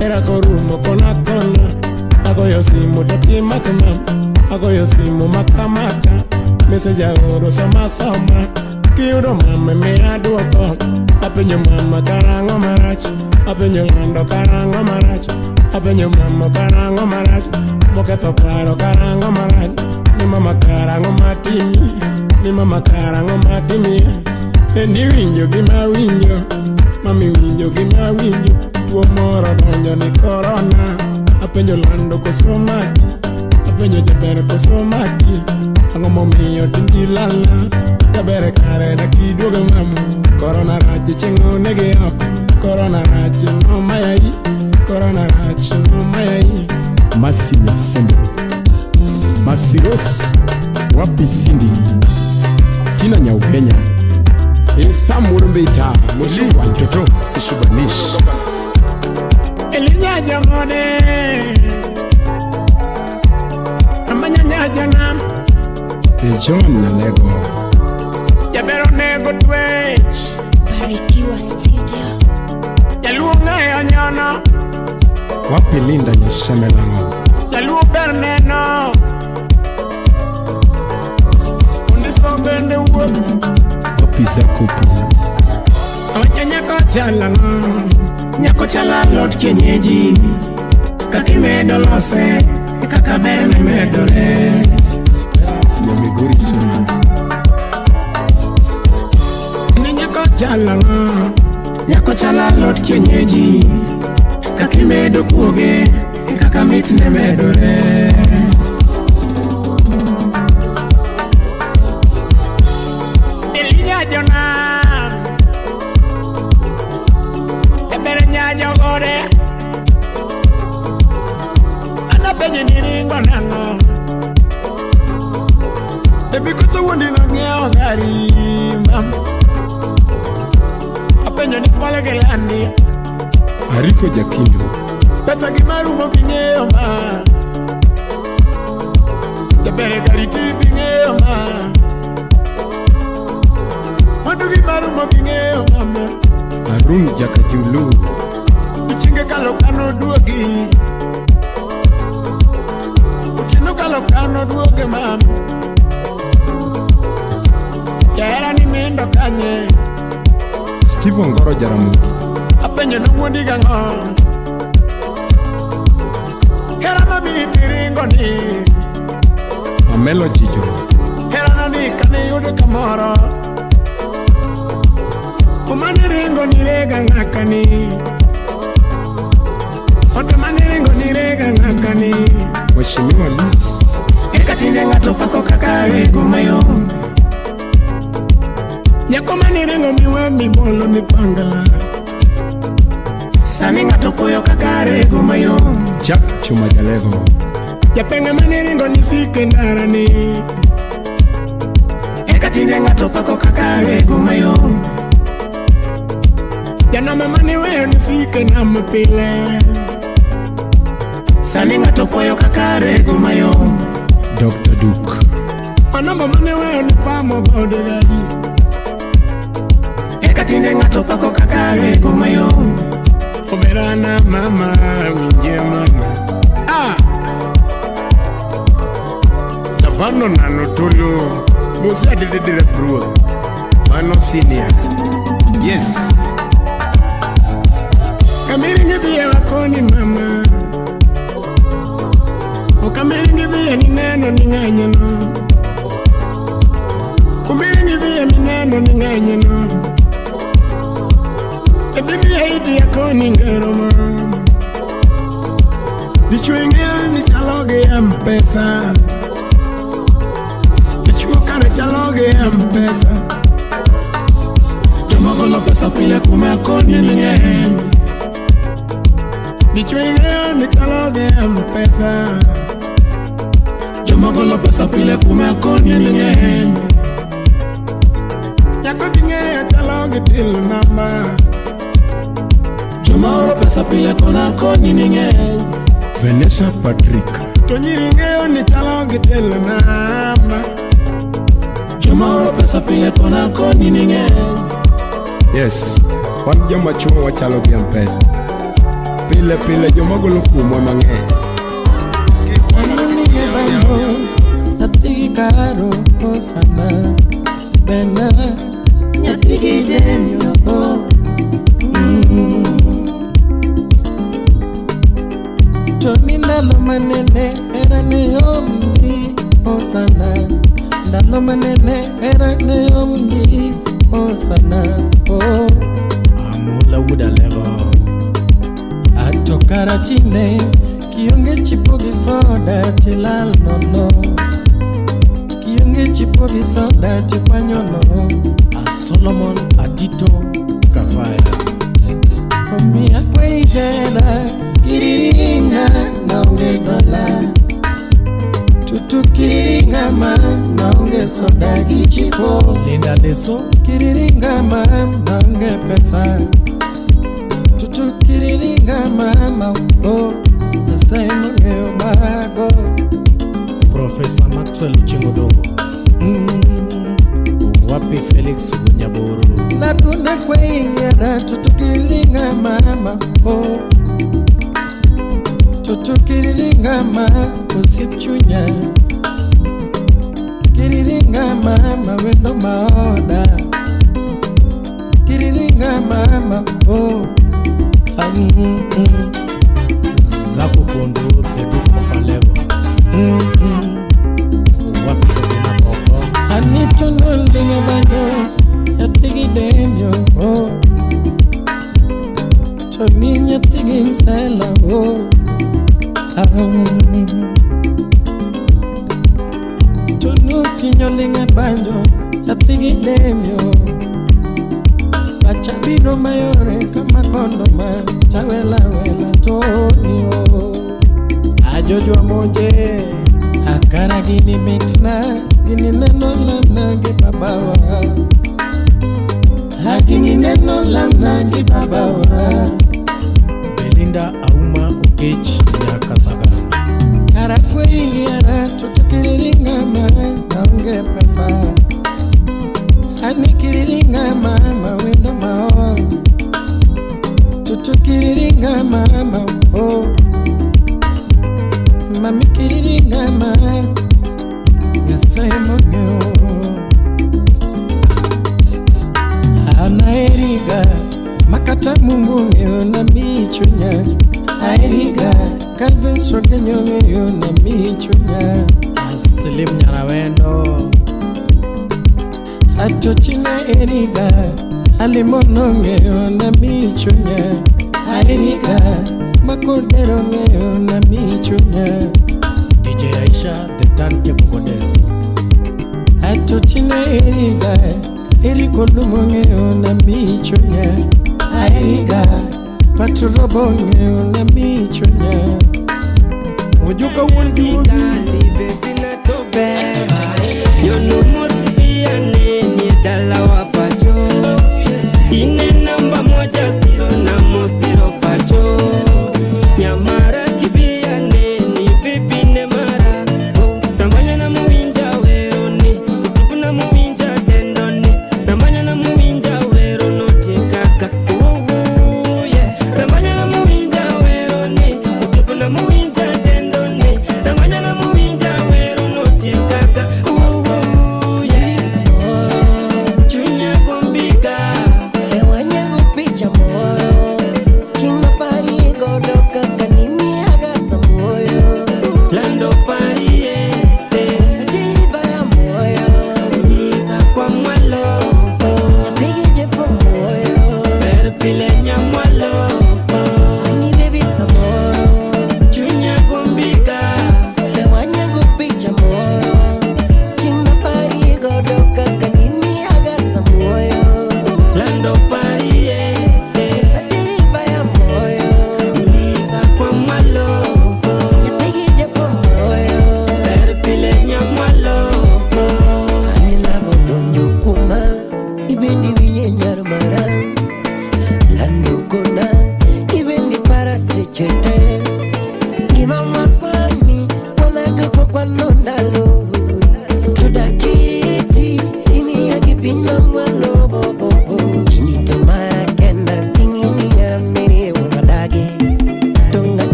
Speaker 3: Era korumo kona kona Agoyo simu taki matama Agoyo simu mata mata Meseja oro soma soma Kiuro mame me aduoko Apenyo mama karango marach Apenyo ando karango marach Apenyo mama karango marach Moketo claro karango marach mi mama karango matimi mi mama karango matimi Endi winjo gima winjo Mami winjo gima winjo Jatuo moro odonjo ni korona Apenjo lando koso maki Apenjo jaber koso maki Ang'o momiyo tindi lala Jaber kare dakiduogo mama Korona rach chieng' onege oko Korona rach no Korona rach no mayai Masi Nyasendo Masiros Wapi Sindi Tina Nyaukenya Esamur Musuwa Njoto Kusubanishi Eliza Jongone Amanyanya Janam John Nalego Jabero Nego twech Barikiwa Studio Jaluo Ngae wapilinda Wapi Linda Nyasemelang'o Jaluo Berneno Undiso Bende Uwe Wapi Zakupu nyako chala lot kienyeji kaki medo lose kaka ber ne medore nyamigori sunu ni nyako chala nyako chala lot kienyeji kaki medo kuoge kaka mit ne medore nyogore anapenye niringo nang'o ebikoth wuondi nong'iewo gari mam apenjo ni pole gi landi ariko pesa ma gari arun jakajulu Uchinge kalo kano duogi Otieno kalo kano duoge mam Jahera ni mendo kanye Stephen Goro Jaramogi Apenyo nomuondi gang'o Hera mami piringo ni Amelo Chicho Hera nani kane yudo kamoro Umani ringo nirega ng'akani otomanengo nirega ng'akani mweshimiwa lis ekatinde ng'atopako kakare komayo nyakomanirengo miwa mibolo mipangala sani ng'atopoyo kakare komayo chak chuma jalego japenge maniringo nisike ndarani ekatinde ng'atopako kakare komayo janama maniweyo nisike nama pile sani ng'ato kwayo kaka rego mayom dr duk manamba mane weyo ni godo gadi eka tinde ng'ato pako kaka rego mayom omerana mama winje mama ah! savano nano tolo mosadededera brua mano sinia yes kamiri ngidhiye wakoni mama kukamiri ngiviye mineno ningenyeno kumiri ngiviye mineno ningenyeno ebimiyaidi yako ningeroma dichwingia nichaloge ampesa dichwokare chaloge ampesa chomogolo pesa pile kume akonye ningeny dichwingia nichaloge ampesa Di moko pesa pile kume akoninye yakobinge etalongitil namba joma pesa pile kona Vanessa Patrick akoninye ni patrik tonyiringeyo nitalongitil namba joma pesa pile kona akoninye yes wan joma chuo wachalo gi pile pile joma golo kuomwa mang'eny karo osana bena nyapigidenyoo toni mm. ndalo manene eraneyo mundi osana ndalo manene eraneyo mundi osana o oh. amulawudalelo ato kara tine kionge cipogisoda tilal nono lobisa nde tikpanyɔlɔ a solomon a dito kafaya omi akwei de la kiriringa na onge dola tutu kiriringa ma na onge sodagijipo linda leso kiriringa ma na onge pesa tutu kiriringa ma ma o nasaimongeyo bago profesa maxwel chingodongo wapi Felix Bunyaburu na tunde kwenye na tutukilinga mama oh. tutukilinga mama usimchunya kililinga mama wendo maoda kililinga mama oh. Mm -mm. Zaku Kondo mm -mm. சொன்னொல்லிங்க பண்ணோ எத்திக்கிட்டேன்யோ ஓ சொன்னீங்க எத்திக்கின் சேல ஓ சொன்னூக்கிஞ்சொல்லிங்க பண்ணோ எத்திக்கிட்டேன்யோ Chabino mayore kama kondoma chawelawela tonio ajojwa moje akaragini mitna hagini neno la mnage babawa hagini neno la mnage babawa Belinda Auma Okechi Nyakasaga karafwe iliara tutukililingama naonge pesa hanikililingama mawindo mao tutukililingama mao oh. mamikililingama sehemu leo anaeriga makata mungu yo na michunya aeriga kalvesogenyo yo na michunya aslim nyarawendo atochina eriga ng'eyo na michunya aeriga makodero ng'eyo na michunya DJ Aisha the turntable goddess ato tina eriga erikolumong'eyo na michonya aeriga patrobong'eyo na michonya ojokawuon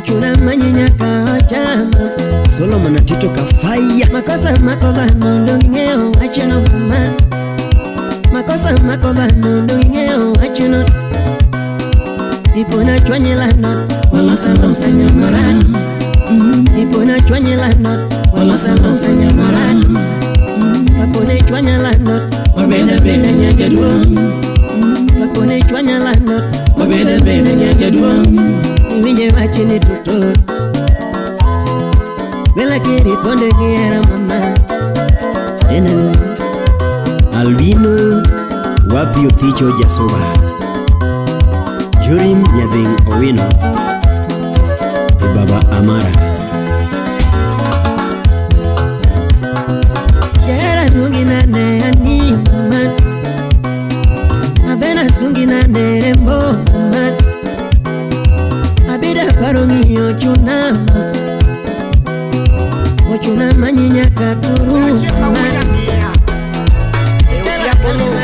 Speaker 5: kuchurama nyenyaka wachama Solomon Tito kafaya
Speaker 6: makosa makolano ndongeo achana mama makosa makolano ndongeo achana
Speaker 5: ipona chwanyelana wala sana senya
Speaker 6: marani mm-hmm. ipona chwanyelana wala sana senya marani mm-hmm. kapone chwanyelana wabena bena nyajadwa kapone mm-hmm. chwanyelana wabena
Speaker 5: bena nyajadwa
Speaker 6: minye wachini tuto Welakiri ponde kiera mama Enelu Albino
Speaker 5: wapi oticho jasoba Jurim nyadhing owino Baba Amara
Speaker 6: Adwaro ng'iyo chunama Ochunama nyinyaka turuma Ochunama nyinyaka turuma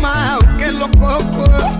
Speaker 5: más que los cocos.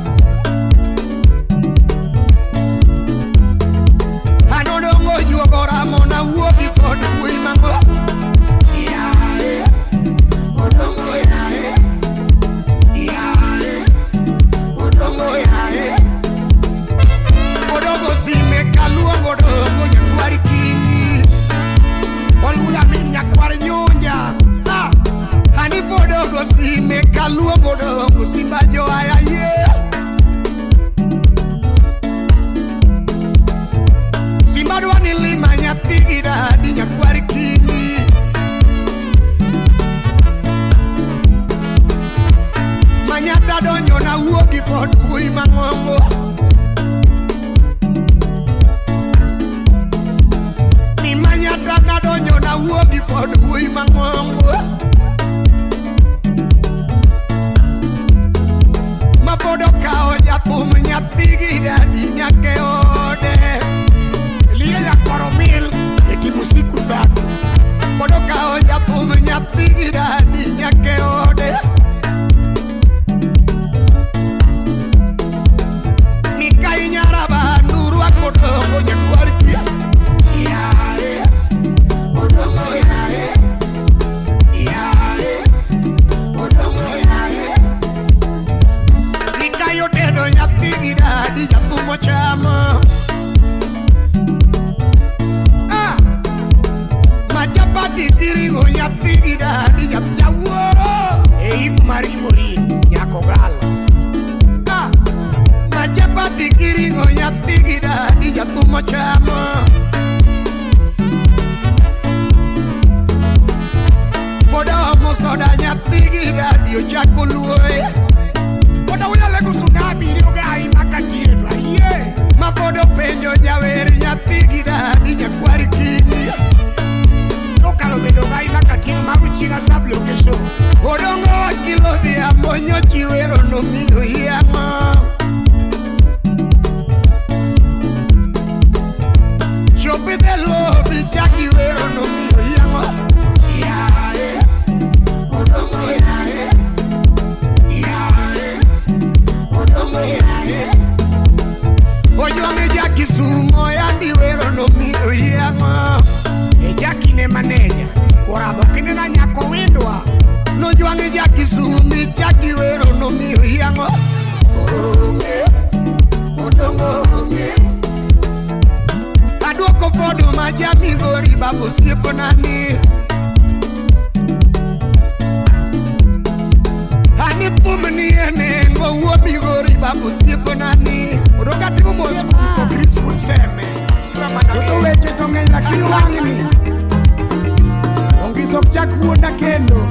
Speaker 5: tengo ya dignidad y ya tú me llamas. Podamos ahora ya dignidad y yo ya colué. Por ahora le gusta una viruga y macatierra, yeah. Ma fodo peño ya ver ya dignidad y ya cuarquini. No calo me lo va y macatierra, maruchiga sablo que so Orongo aquí los días, moño chivero no mío y amo. Kivuli cha Kisumi cha Kiwero no mihiango Onge, odongo ome, Aduoko podo maja migori babu siepo nani Ani pumni ene ngo uo migori babu siepo nani Odoka timu mosku ko krisu unseme Sura mandari Odo weche tonge lakini wangini Ongisok chak wuoda kendo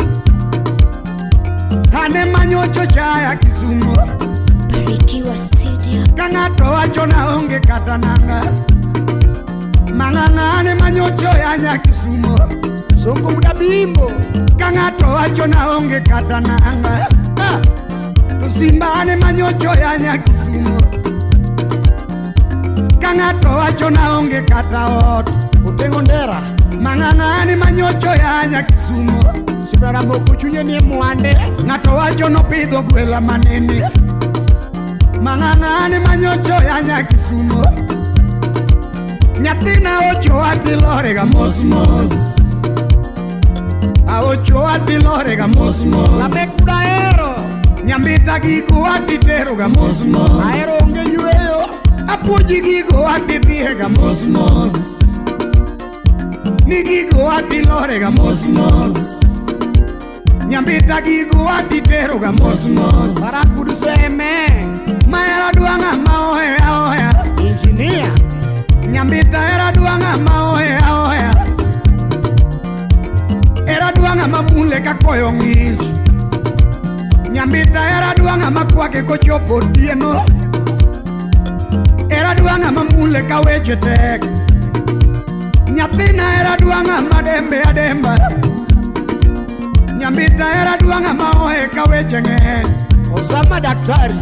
Speaker 5: manemanyo chocha ya kisumo
Speaker 7: barikiwa studio
Speaker 5: kangato wacho na onge kata nanga mangangane manyo choya ya kisumo songo uda bimbo kangato wacho na onge kata nanga tusimbane manyo choya ya kisumo kangato wacho na onge kata ot utengo ndera mangangane manyo choya ya kisumo sibera boku chunye ni mwande ng'ato wacho nopidho gwela manene mang'ang'ani manyocho yanya kisumo nyathina
Speaker 7: ochowa dhi lorega mosmos aochowa
Speaker 5: dhi lorega mosmosabekuda ero nyambita giko wadhi teroga mosmos aero onge yweyo apuoji giko wadhi dhiega mosmos ni giko wadhi lorega mosmos, mosmos. nyambita giguwa diteruga mosmos varakudu seme maeraduanga maoya oya injinia nyambita eraduanga maoya oya eraduanga mamule kakoyo ngich nyambita eraduanga makwake kochopo dieno eraduanga mamule kaweche tek nyathina eraduanga mademba ademba, ademba nyambita eraduanga maoheka wejenge osama daktari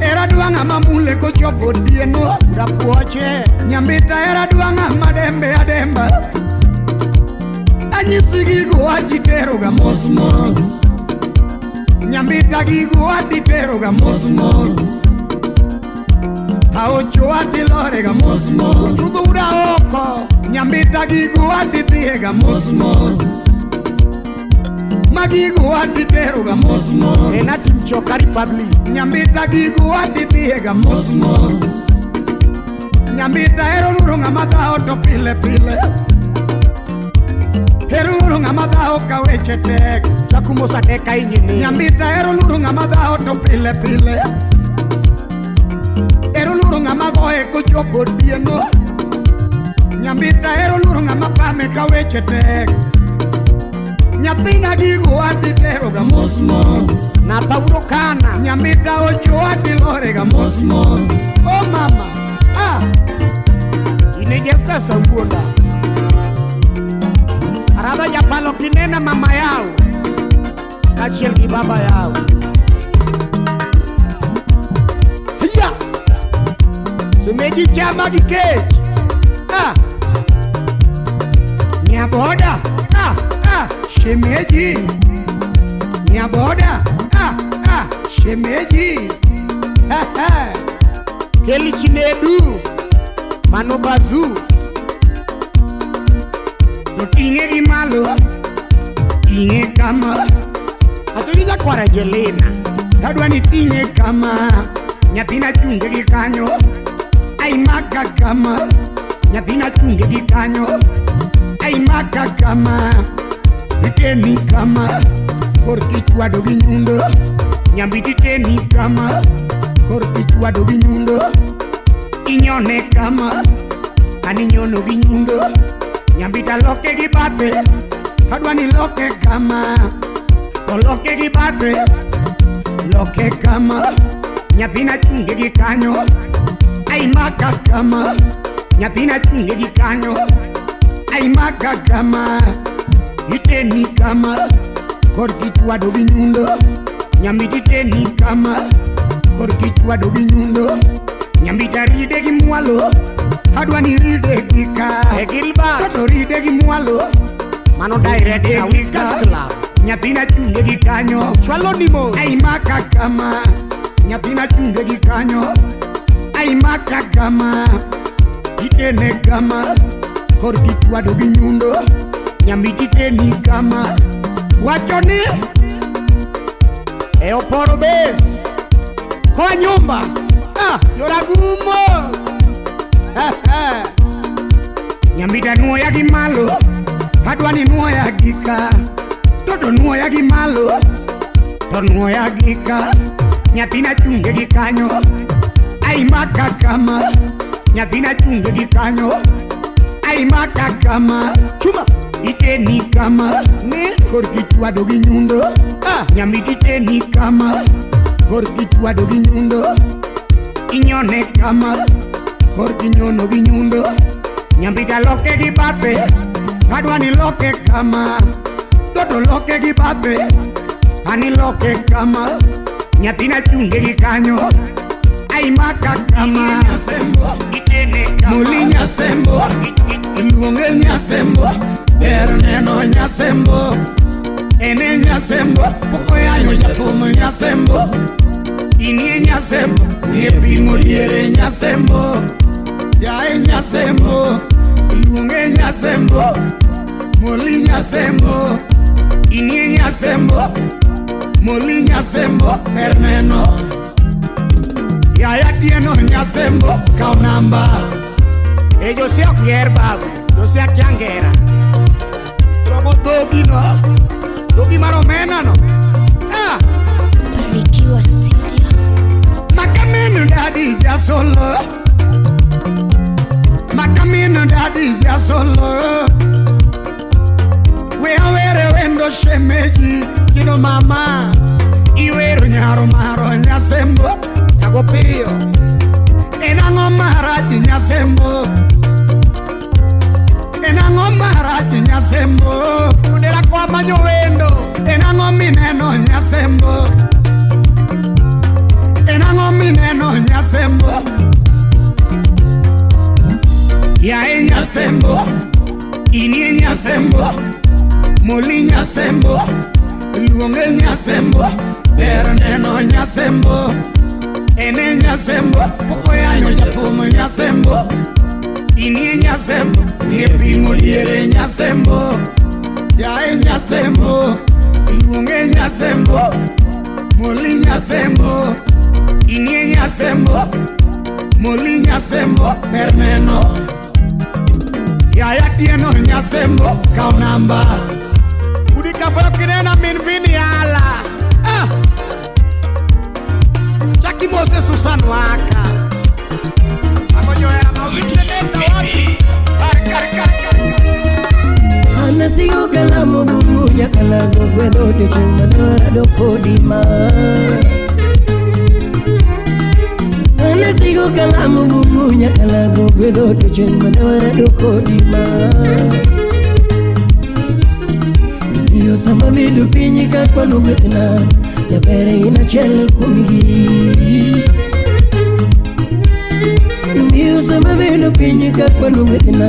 Speaker 5: eraduanga mamule kochopo dieno rapuoche nyambita eraduanga madembe ademba anyisi gigo wajiteroga mosmos nyambita gigo waditeroga mosmos aocho watilorega mosmos tudhuda oko nyambita gigo wadidhiega mosmos, mosmos magigo adhi teroga mosmos en atim choka republic nyambita gigo adhi dhiyega mosmos nyambita hero luro ng'ama dhao to pile pile hero luro ng'ama dhao ka weche tek chakumosa deka inyini nyambita hero luro ng'ama dhao to pile pile hero luro ng'ama goye kochopo dieno nyambita hero luro ng'ama pame ka weche tek nyathina gigo adhi teroga mosmos natauro kana nyamida ocho adhi lorega mosmos o mama a ah. ine jestesa wuoda arada japalo kinene mama yao kachiel gi baba yao ya simegichama gikech a ah. nyaboda shemeji nyaboda shemeji kelichinedu manobazu to ting'e gi malo ting'e kama atonija kwara jelina kadwa ni ting'e kama nyathina chunge gi kanyo aimaka kama nyathina chunge gi kanyo aimaka kama, Ay, maka, kama. Itemi kama korki twado binyundo nyambi titemi kama korki twado binyundo inyone kama ani nyono binyundo nyambi taloke gi bathe adwa ni loke kama oloke gi bathe loke kama nyathina chunge gi kanyo aimaka kama nyathina chunge gi kanyo aimaka kama, Ay, maka, kama. iteni kama korkitwa do binyundo nyambiti iteni kama korkitwa do binyundo Nyambi ride gi mwalo adwani ride gi ka e gilba to ride gi mwalo mano daire de wiskas club nyathina chunge gi kanyo chwalo ni mos aimaka kama nyathina chunge gi kanyo aimaka kama kama do binyundo nyamitite mikama wacho ni e oporo bes koa nyumba ah, yoragumo nyambita nuoya gi malo adwa ni nuoya gi ka toto nuoya gi malo to nuoya gi ka nyathina chunge gi kanyo aimaka kama nyathina chunge gi kanyo aimaka kama chuma iteni kama ne gorkituado ginyundo ah, nyami diteni kama gorkituado ginyundo inyone kama gorkinyono ginyundo nyambi daloke gi bape adwani loke kama todo loke gi bape ani loke kama nyathina chunge gi kanyo aimaka kama
Speaker 8: molinyasembo luonge nyasembo Neno nyasembo Ene nyasembo Poko yanyo yakomo nyasembo Ini nyasembo Yepimo liere nyasembo Yae nyasembo Lunge nyasembo Moli nyasembo Ini nyasembo Moli nyasembo ya Yaya tieno nyasembo Kaunamba
Speaker 5: Ellos se okierba, yo se akiangera. magodogino dogi maromenano barikiwa studio makamenu dadi jasolo makamenu dadi jasolo weawere wendo shemeji tino mama iwero nyaro maro nyasembo nyago piyo enang'o maraji nyasembo enangomarati nyasembo kundera kwa manyowendo enango mineno nyasembo enango mineno nyasembo yae nyasembo inie nyasembo muli nyasembo luonge nyasembo ber neno nyasembo ene nyasembo okoyanyo japumo nyasembo, nyasembo ini nyasembo ngepimo liere nyasembo yae nyasembo ilunge nyasembo moli nyasembo ini nyasembo moli nyasembo merneno yaya tieno nyasembo kao namba udikafokinena min viniala ah. chakimose susan waka na siyo
Speaker 9: kalamu bumunya kalago gwedo tecenga narado kodima nasigo kalamu bumunya kalago gwedo tecenga narado kodima iyo samba bidu pinyi kakwanu gwetna yabere ina chele kumgi iyo samba bidu pinyi kakwanu gwetna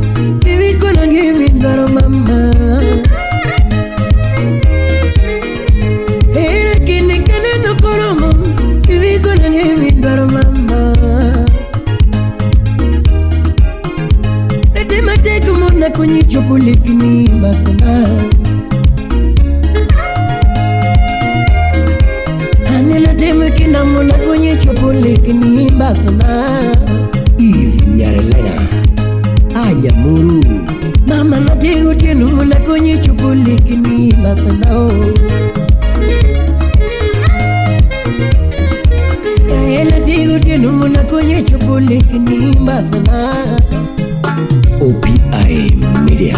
Speaker 10: anasema anilatimekinamona kwenye chupulikini basema nyarelena ajamuru mama natigutienumuna kwenye chupulikini basenao natigutienumuna
Speaker 9: kwenye chupulikini basena opi media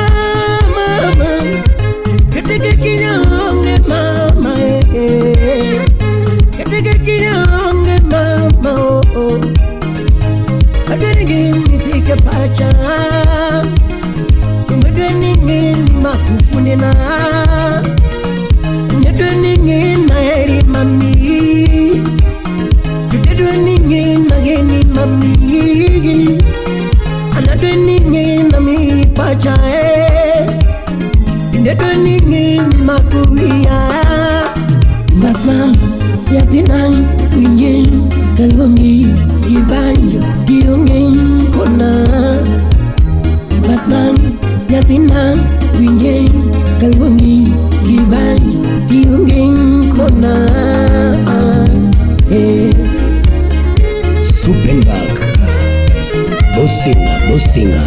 Speaker 10: Lusinga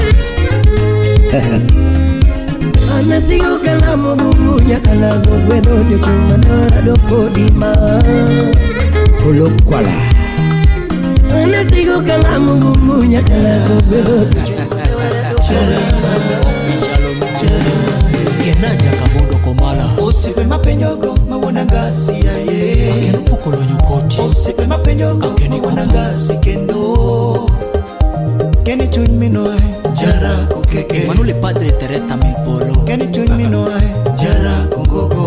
Speaker 10: anasigo kalamo bubunya kalago gwedo de chuma dora doko dima kolokwala
Speaker 11: gwedo osipe mapenyogo mawona ngasi yaye
Speaker 12: osipe mapenyogo akeni kumana kendo Keni no minoe Jara kukeke Manule
Speaker 11: padre tereta mil polo
Speaker 12: Keni no minoe Jara kungogo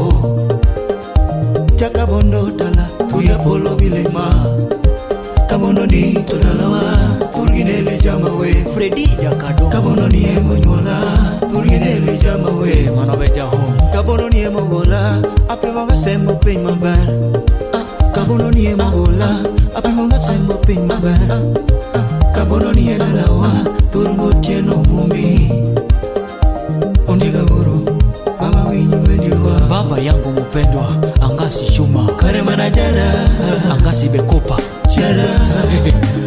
Speaker 12: Chaka bondo tala Tuya polo bilema Kamono ni tonalawa Turginele jamawe
Speaker 11: Freddy Jakado
Speaker 12: Kamono ni emonyuola Turginele jamawe eh,
Speaker 11: Manobe jahom
Speaker 12: Kamono ni emogola Ape mga sembo piny maber Kamono ah, ni emogola Ape mga kaboro ni edalawa thurgo tieno mumbi ondiga buru mama winyu
Speaker 10: wendiwa baba yangu mupendwa angasi chuma karemana jara angasi bekopa jara [LAUGHS]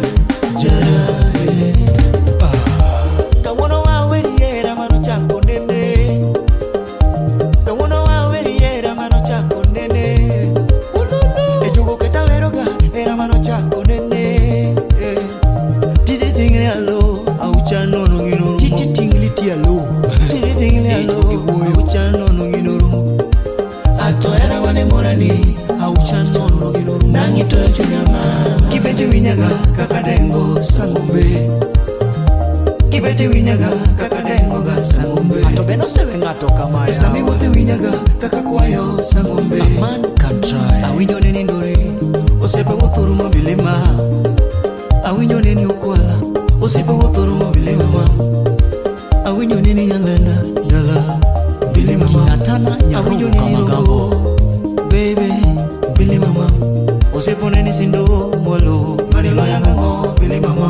Speaker 12: neni sindo mwalo mani lo yanga ngo pili mama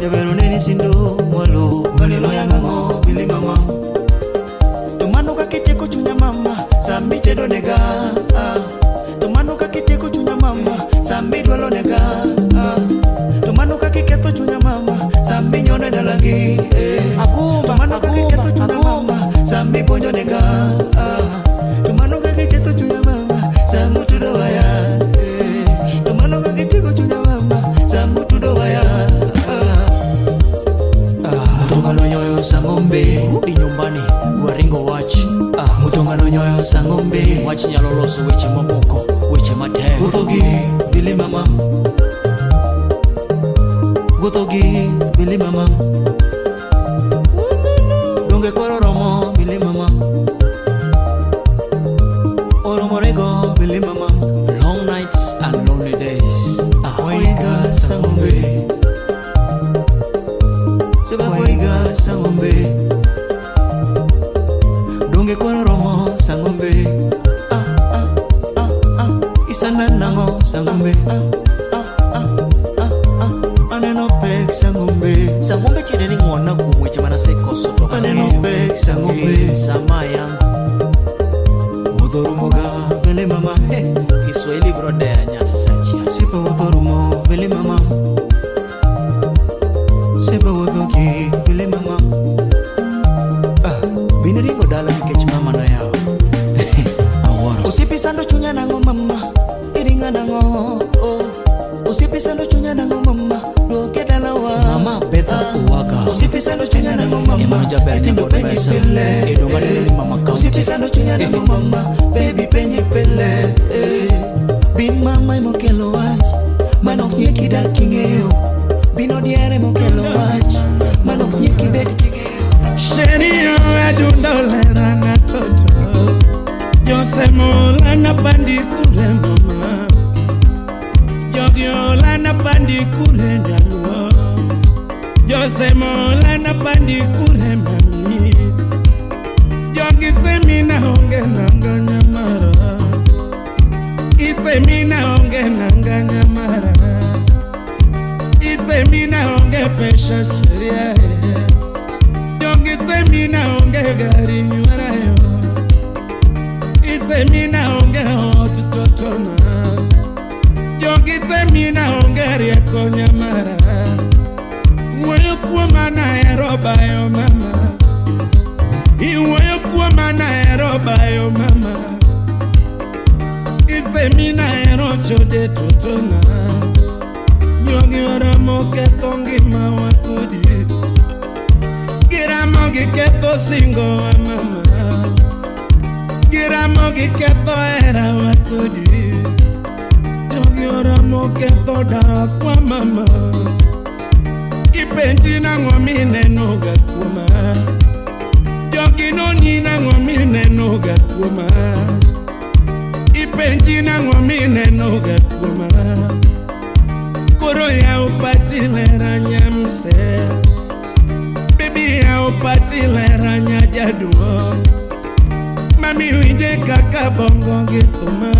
Speaker 12: jabero neni sindo mwalo mani lo yanga ngo pili mama tumanuka kitiko chunya mama sambi chedo nega ah.
Speaker 10: wachi nyalo loso weche mamoko
Speaker 12: weche matek wuotho gi milimama wuotho gi milimama
Speaker 13: pati lera nyaja duo mami winje kaka bongo gi tuma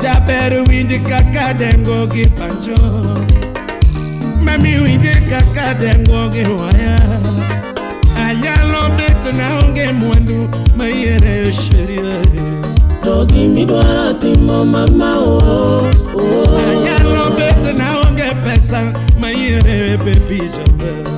Speaker 13: jaber winj kaka dengo gi pancho mami winje kaka dengo gi waya ayalo bet naonge mwandu mayere sheria
Speaker 14: to gimidwaro timo mama o oh, oh. anyalo
Speaker 13: bet naonge pesa mayere bepijaber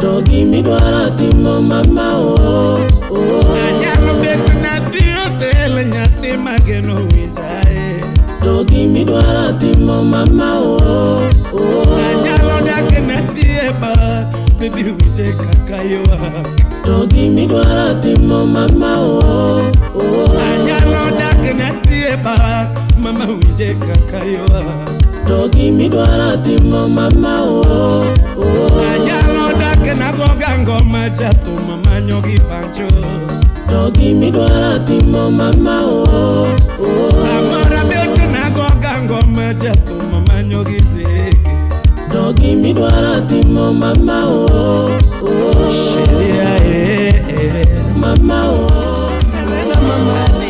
Speaker 14: togi mi dwaro timo mamao oh, oh, oh.
Speaker 13: nanyalo bet natiyo telo nyathi mageno winjae togi
Speaker 14: mi dwaro timo mamao
Speaker 13: nanyalo dake natie ba bedi winje kaka ywa
Speaker 14: togi mi dwaro timo mamao
Speaker 13: nanyalo dake natie ba mama winje kaka ywa
Speaker 14: togi mi dwaro timo mamao
Speaker 13: nanyalo nago gango macha tu mama nyogi pancho Togi
Speaker 14: midwa timo mama o
Speaker 13: Samara betu nago gango
Speaker 14: macha tu mama
Speaker 13: nyogi zeki
Speaker 14: Togi midwa timo mama
Speaker 13: o Shiria e e Mama o Mama o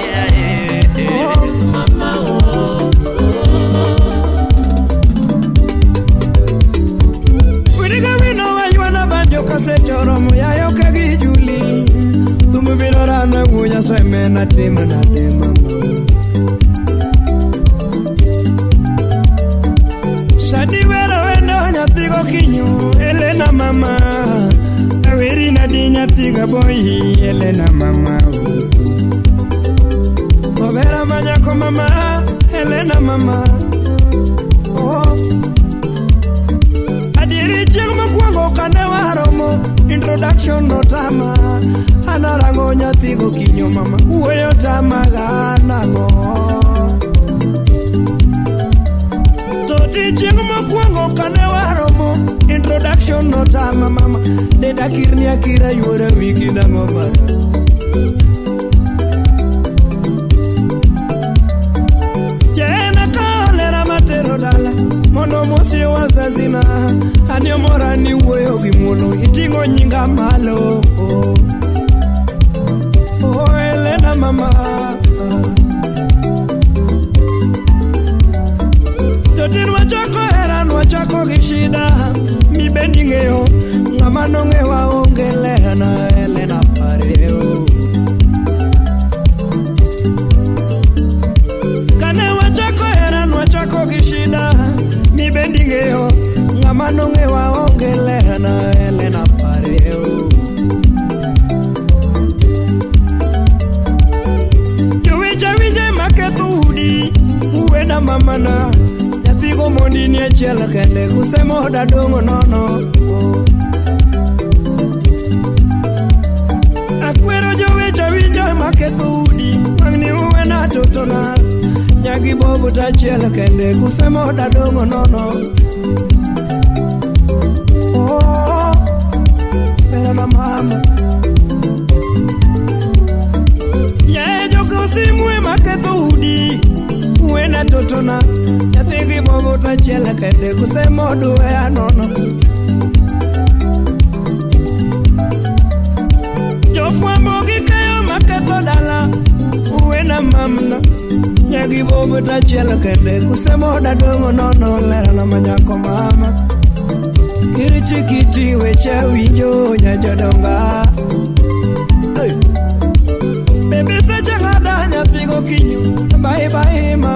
Speaker 13: na wo ya se me na dem na dem mama Sadi wero eno na tigo kinyu Elena mama Aweri na dinya tiga boy Elena mama Obera manya ko mama Elena mama Oh Adiri chimo kwango kanewaromo Introduction notama Oh narango nyathi gokinyo mama wuoyo tamaga nango chieng mokwongo kane waromo introduction notama mama nedakir ni akira yuora wiki nang'o ma jena kaolera matero dala mondo mosi wazazina aniomora ni wuoyo gi mulu iting'o nyinga malo oh. kwishina mibendingeyo ngamanonge waongelehanayo chunye chiel kende kuse moda dongo nono akwero jowecha winja maketho udi wangni uwena totona nyagi bobuta chiel kende kuse moda dongo nono Yeah, yo creo que se mueve más que tú, ne tutuna nyathi gi mobut machielo kusemo duwe anono jofwambo gi keyo maketho dala na mamno nyagi bobut achiel kende kusemo dongo nono lerona manyako mama kiri chikiti weche winjo nyajodonga bebe seche ng'ada nyapigo kinyo ma.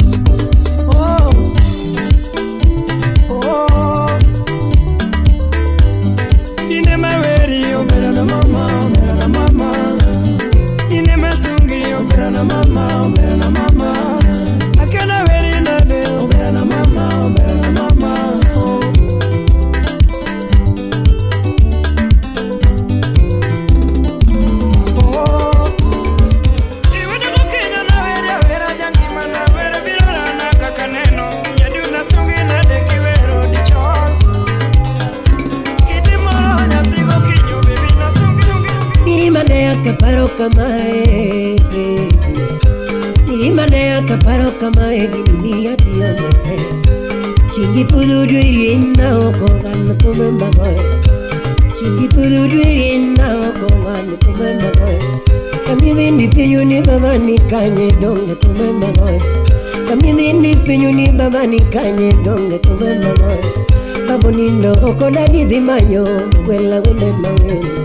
Speaker 15: kamae Nirimane akaparo kamae Gidumia tiyo mate Chingi pududu irina okongan kumemba koe Chingi pududu irina okongan kumemba koe Kamimi ni pinyu ni baba ni kanye donge kumemba koe Kamimi ni pinyu ni baba ni kanye donge kumemba koe Babu nindo okonadi dhimanyo Wela wele mawela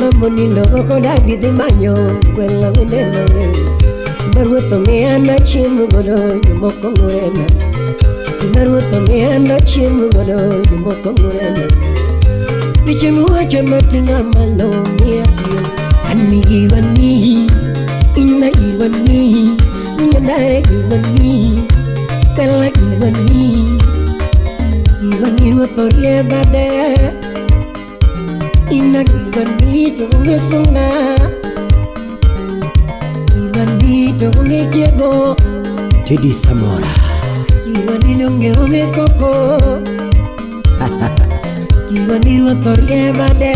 Speaker 15: Mambolino con agri di bagno, quella veneno Baruto mi hanno cimu godo, io mo con morena Baruto mi hanno cimu godo, io mo con morena Dice muoce mattina malo mia fio Anni givani, inna givani Nyandare givani, kala givani Givani mo torrieba dea Inanibani donge sunga Inani donge kiego
Speaker 10: Jadi Samora Kiwani
Speaker 15: donge onge
Speaker 10: koko
Speaker 15: Kiwani lotorge bade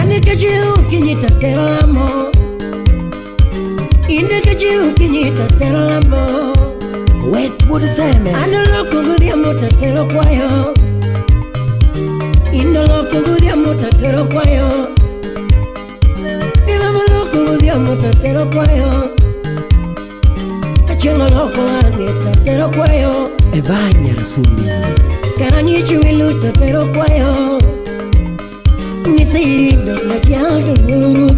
Speaker 15: Aneke jiu ina terlamo Ineke jiu lambo.
Speaker 10: Wait Wet wood zeme
Speaker 15: Ano loko ngudhiamo tatero kwayo lokuguria mutatero kwayo ivamo lokuguria mutatero kwayo kachieng'o lokuwani tatero kwayo evanyarasumbi karanyichi wilu tatero kwayo nisairido nachiato mururu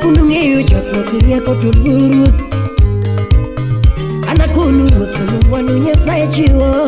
Speaker 15: kunung'eyo chotokirieko tulururu anakunu wotonu wanu nyasaye chiwo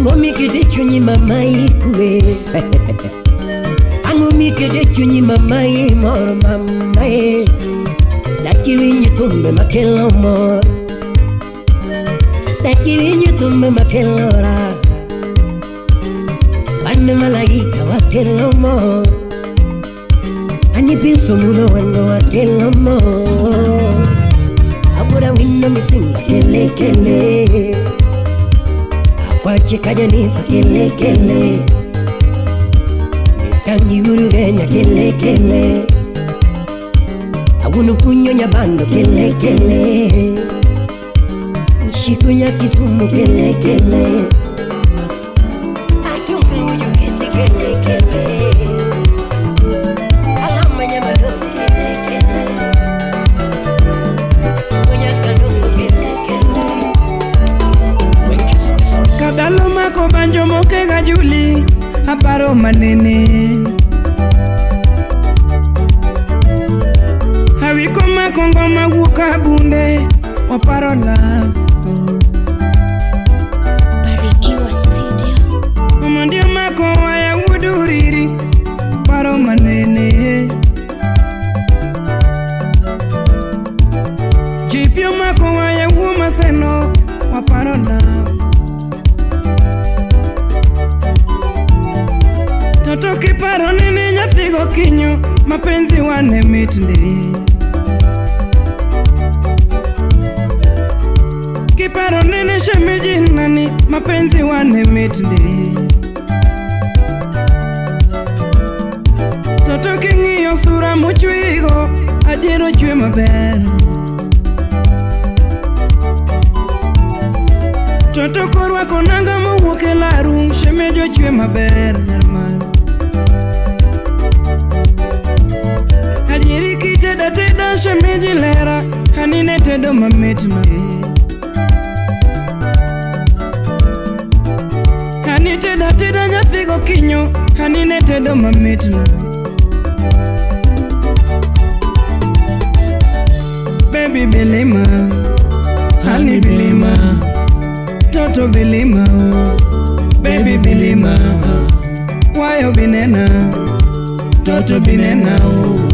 Speaker 15: angomikete chunyi mamai kue [LAUGHS] angomikete chunyi mamai mor mamae dakiwinyo tumbe makelo mor dakiwinyo tumbe makelo ra bane malagika wakelo mor anipiso muno wano wakelo mor abura wino misinga kelekele kele kwacikajanifa kilekele nitangiviruganya kilekele agunukunyonya bando kilekele nshiku ya kisumu kilekele kile.
Speaker 13: manene avikomakongo mawuoka bunde oparo lav mpenzi wa Nemitli. Kiparo nini shemeji nani mapenzi wa Nemitli. Toto king'iyo sura muchwigo adiero chwe maber. Toto korwako nanga mowuok e laru shemeji ochwe maber. ndatoida zvemijilera anine tedo mametna ani teda teda nyafiko kinyo anine tedo mametna bebi belema ani belema toto belema bebi belema kwayo binena toto binenao oh.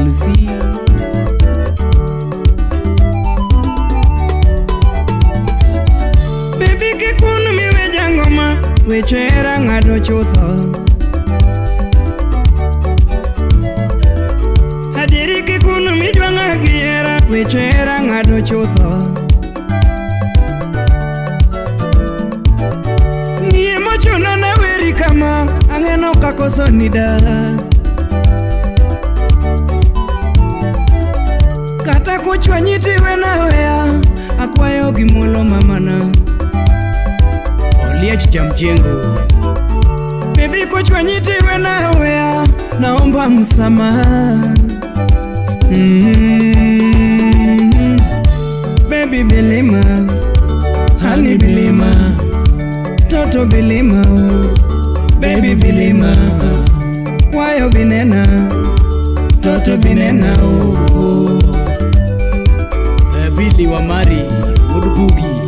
Speaker 10: ilusi
Speaker 13: Baby kikun miwe jangoma weche era ng'ado chutho Hadiri kikun mijwang'a gi era weche era ng'ado chutho Ng'iye mochuno na weri kama ang'eno kakoso ni kuchwa nyitiwe naweya akwayo gimuolo mamana
Speaker 10: oliech
Speaker 13: jamjengo bibi kuchwa nyitiwe naweya naomba msamaha mm. Mm-hmm. bebi bilima hani bilima toto bilima bebi bilima kwayo binena toto binena oh, oh.
Speaker 10: mari Mudubugi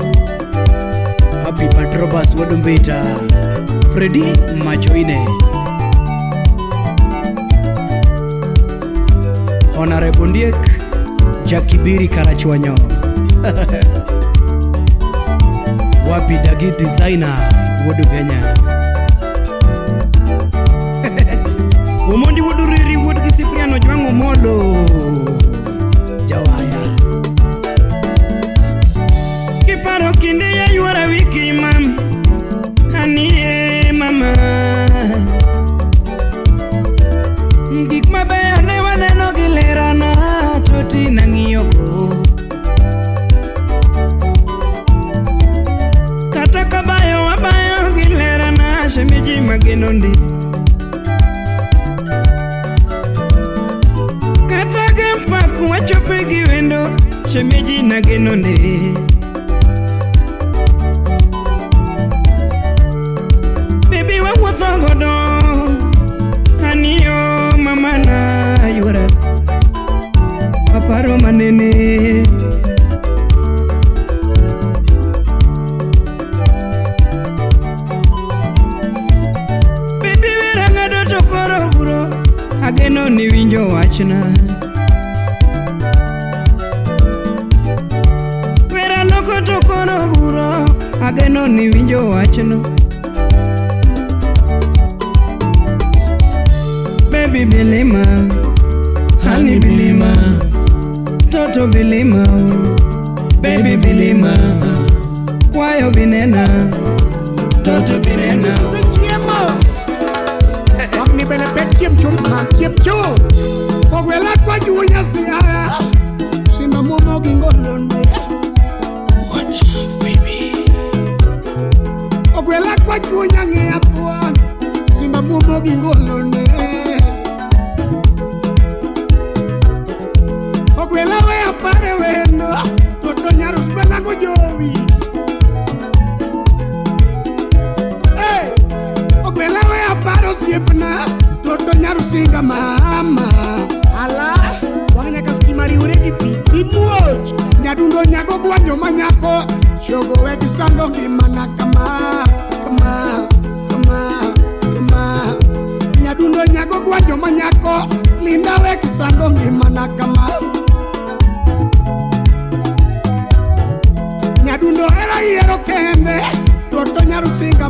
Speaker 10: happy patrobas Wadumbeta Freddy machoine honorable ndiek Kara karachwanyo [LAUGHS] wapi dagi designer Wadu kenya omondi [LAUGHS] woduriri wodgi sipriano jwango molo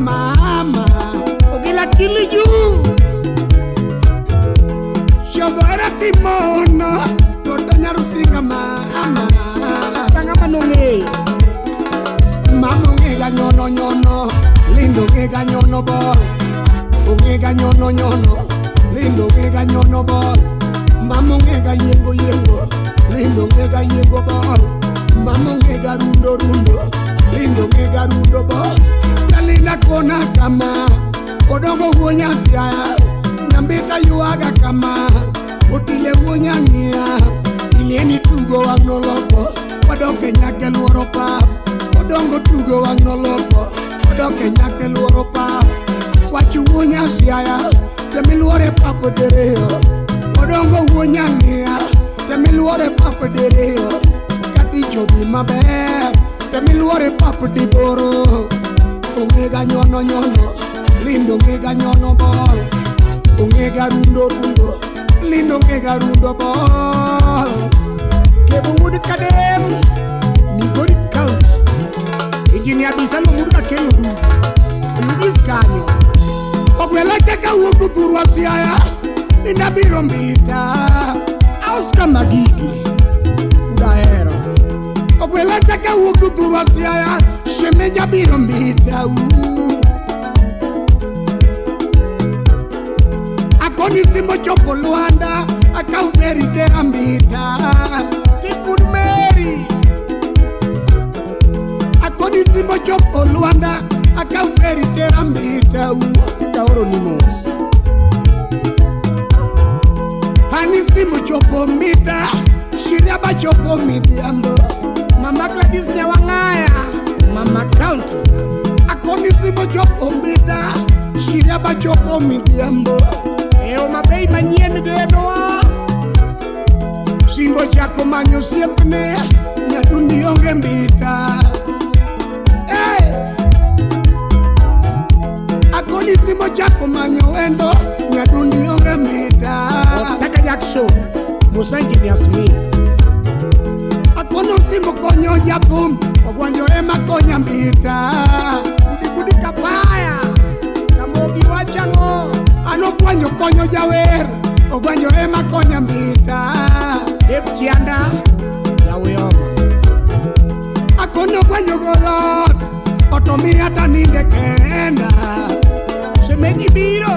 Speaker 15: mama ogela kiliyu sogora timono todonyarusinga mama sanga manonge mama ongega nyono nyono lindo ongega nyono bol ongega nyono nyono lindo ongega nyono bol mama ongega yengo yengo lindo ongega yengo bol mama ongega rundo rundo lindo ongega rundo bol nyambita kona kama odongo wonya sia nyambita yuaga kama otile wonya ngia ineni tugo wanoloko odonge nyake luoro pa odongo tugo wanoloko odonge nyake luoro pa wachu wonya sia ya temi luore pa podereyo odongo wonya ngia temi luore pa podereyo katicho di maber temi luore pa podiboro Oh, ungeka nyono nyono lindo ungeka nyono bol ungeka rundo rundo lindo ungeka rundo bol
Speaker 13: kebuwudi kadem nigori
Speaker 15: kaut
Speaker 13: ijiniabisa lomudu kakenudu lugiskanyo
Speaker 15: ogwelake kawuokuthurwa siaya inabiro mbita auska magigi udaero ogwelake kawuokuthurwa siaya semella biro mita akoni simo chopo lwanda akaumeri tera mita
Speaker 13: Stephen Mary
Speaker 15: akoni simo chopo lwanda akaumeri tera mita
Speaker 13: Tauronimos
Speaker 15: pani simu chopo mita shiraba chopo midhiambo
Speaker 13: mama Gladys Nyawang'aya mama county akonisimo chopombita chiriaba chopomidiambo eo mabei manyieni gedowa simbo chako
Speaker 15: manyo siepne nyadunionge mbita isimo chako manyo wendo nyadundionge mbita
Speaker 13: daka jakso musenginiasmi
Speaker 15: akono simo konyo jakomu mwenyo emakonya mbita
Speaker 13: ndikudika kwaya namogi wachang'o
Speaker 15: anokwanyo
Speaker 13: konyo
Speaker 15: jawer ogwanyo emakonya mbita
Speaker 13: evchianda jawuyoma
Speaker 15: akono gwanyo golot otomiya taninde kenda
Speaker 13: semenyi biro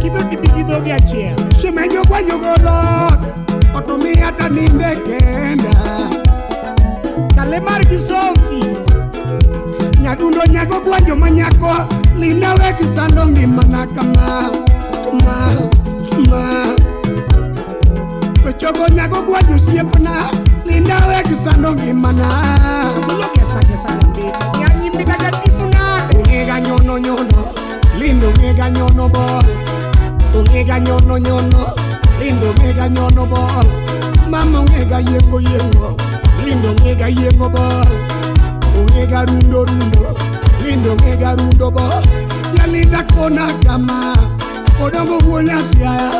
Speaker 13: kibokibigidhoge achiel
Speaker 15: semenyo gwanyo golot otomiya taninde kenda le mar gisomfi nyadundo nyago gwanjo manyako linawe gisando ngimana kama kama kama tochogo nyago gwanjo siepna linawe gisando ngimana
Speaker 13: mulokesa kesa nyambi nyanyimbi na jatifuna ungega nyono nyono
Speaker 15: lindo ungega nyono bo ungega nyono nyono lindo ungega nyono bo mama ungega yengo yengo lindo ng'ega yieng'o bor ong'ega rundo rundo lindo ng'ega rundo bor jalinda kona kama odongo wonya siaya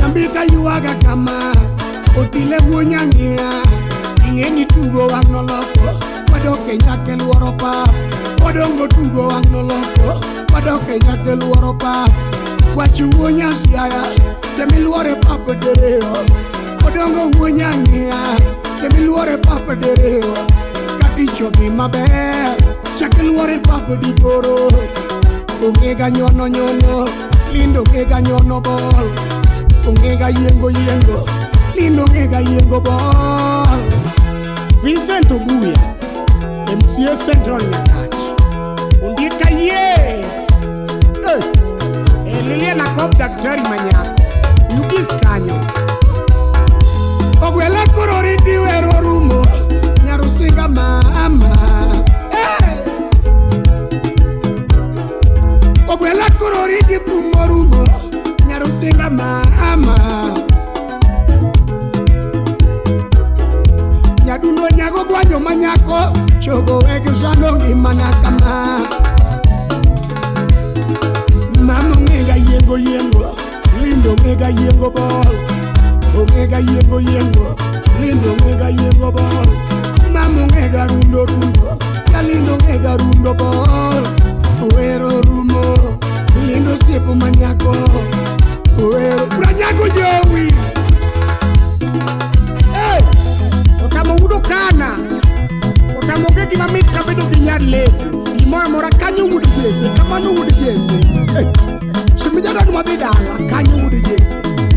Speaker 15: nyambita ywaga kama otile wonya ng'iya ing'e ni tugo wang' noloko wado e nyake luoro pap odongo tugo wang' noloko wado e nyake luoro pap wach wuonya siaya temiluore pap dereyo odongo wuonya ng'iya Shakil wore pap dere Kati chobi maber Shakil wore pap di goro Ongega nyono nyono Lindo ngega nyono bol Ongega yengo yengo Lindo ngega yengo bol Vincent Oguya MC Central
Speaker 13: Nyakach Undika ye yeah. eh. Liliana Kop Daktari Manyako Yugis Kanyo
Speaker 15: ogwela kurori diwero rumo nyarusinga mama ogwela kurori dipumo rumo nyarusinga mama nyaduno nyagogwanyo manyako chogo wegizano ngimana kama mama ngega yengo yengo lindo ngega yengo bolo ongega yengo yengo lindo ongega yengo bol mam ongega rundo rundo kalindo ongega rundo bol uero rumo lindo osiepo manyako uero branyago jowi otamo wudo kana otamo onge gima mit kabedo
Speaker 13: gi nyarle gimoro amora kanyo wud jesi kamano wud jesi simijadag madhi dala kanyo wud jesi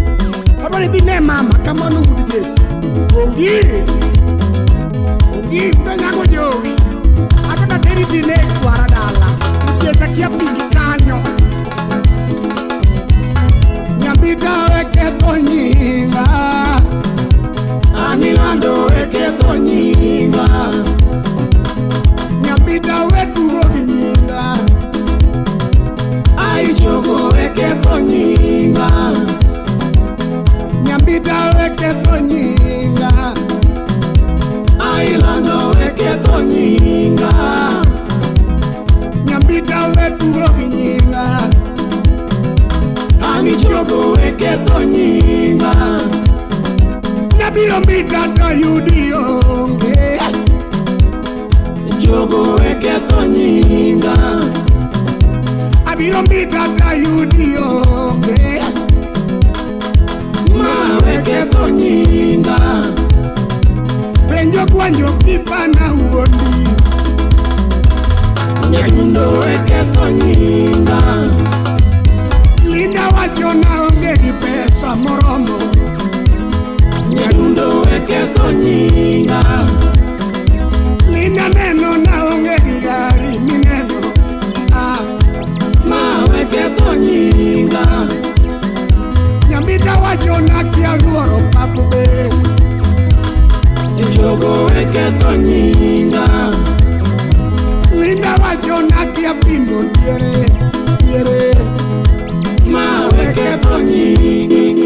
Speaker 13: o b o d y be named Mama. Come on, look at this. Ogi, Ogi, b e n a g o y o i a k a n a t e r i di n e k w a r a d a l a Yes, a k i a p i n g i k a n y o
Speaker 15: n y a m b i d a w e k e t o n y i n g a Anilando e k e t o n y i n g a n y a m b i d a w e k u r o b i n y i n g a Aichogo e k e t o n y i n g a ida weketho nyinga ailano weketho nyinga nyambida weturo gi nyinga anichogo weketho nyinga nabiro mbida tayudi onge chogo weketho nyinga abiro mbida tayudi onge yeah ma weketho nyinga penjo kwanjo pipana wuondi nyadundo weketho nyinga linda wacho naonge gi pesa moromo nyadundo weketho nyinga linda neno naonge gi gari mineno ah. ma weketho nyinga ayonakia luoro papube njogo eketho nyinga linda wajonakia pimbo diere diere maweketho nyinga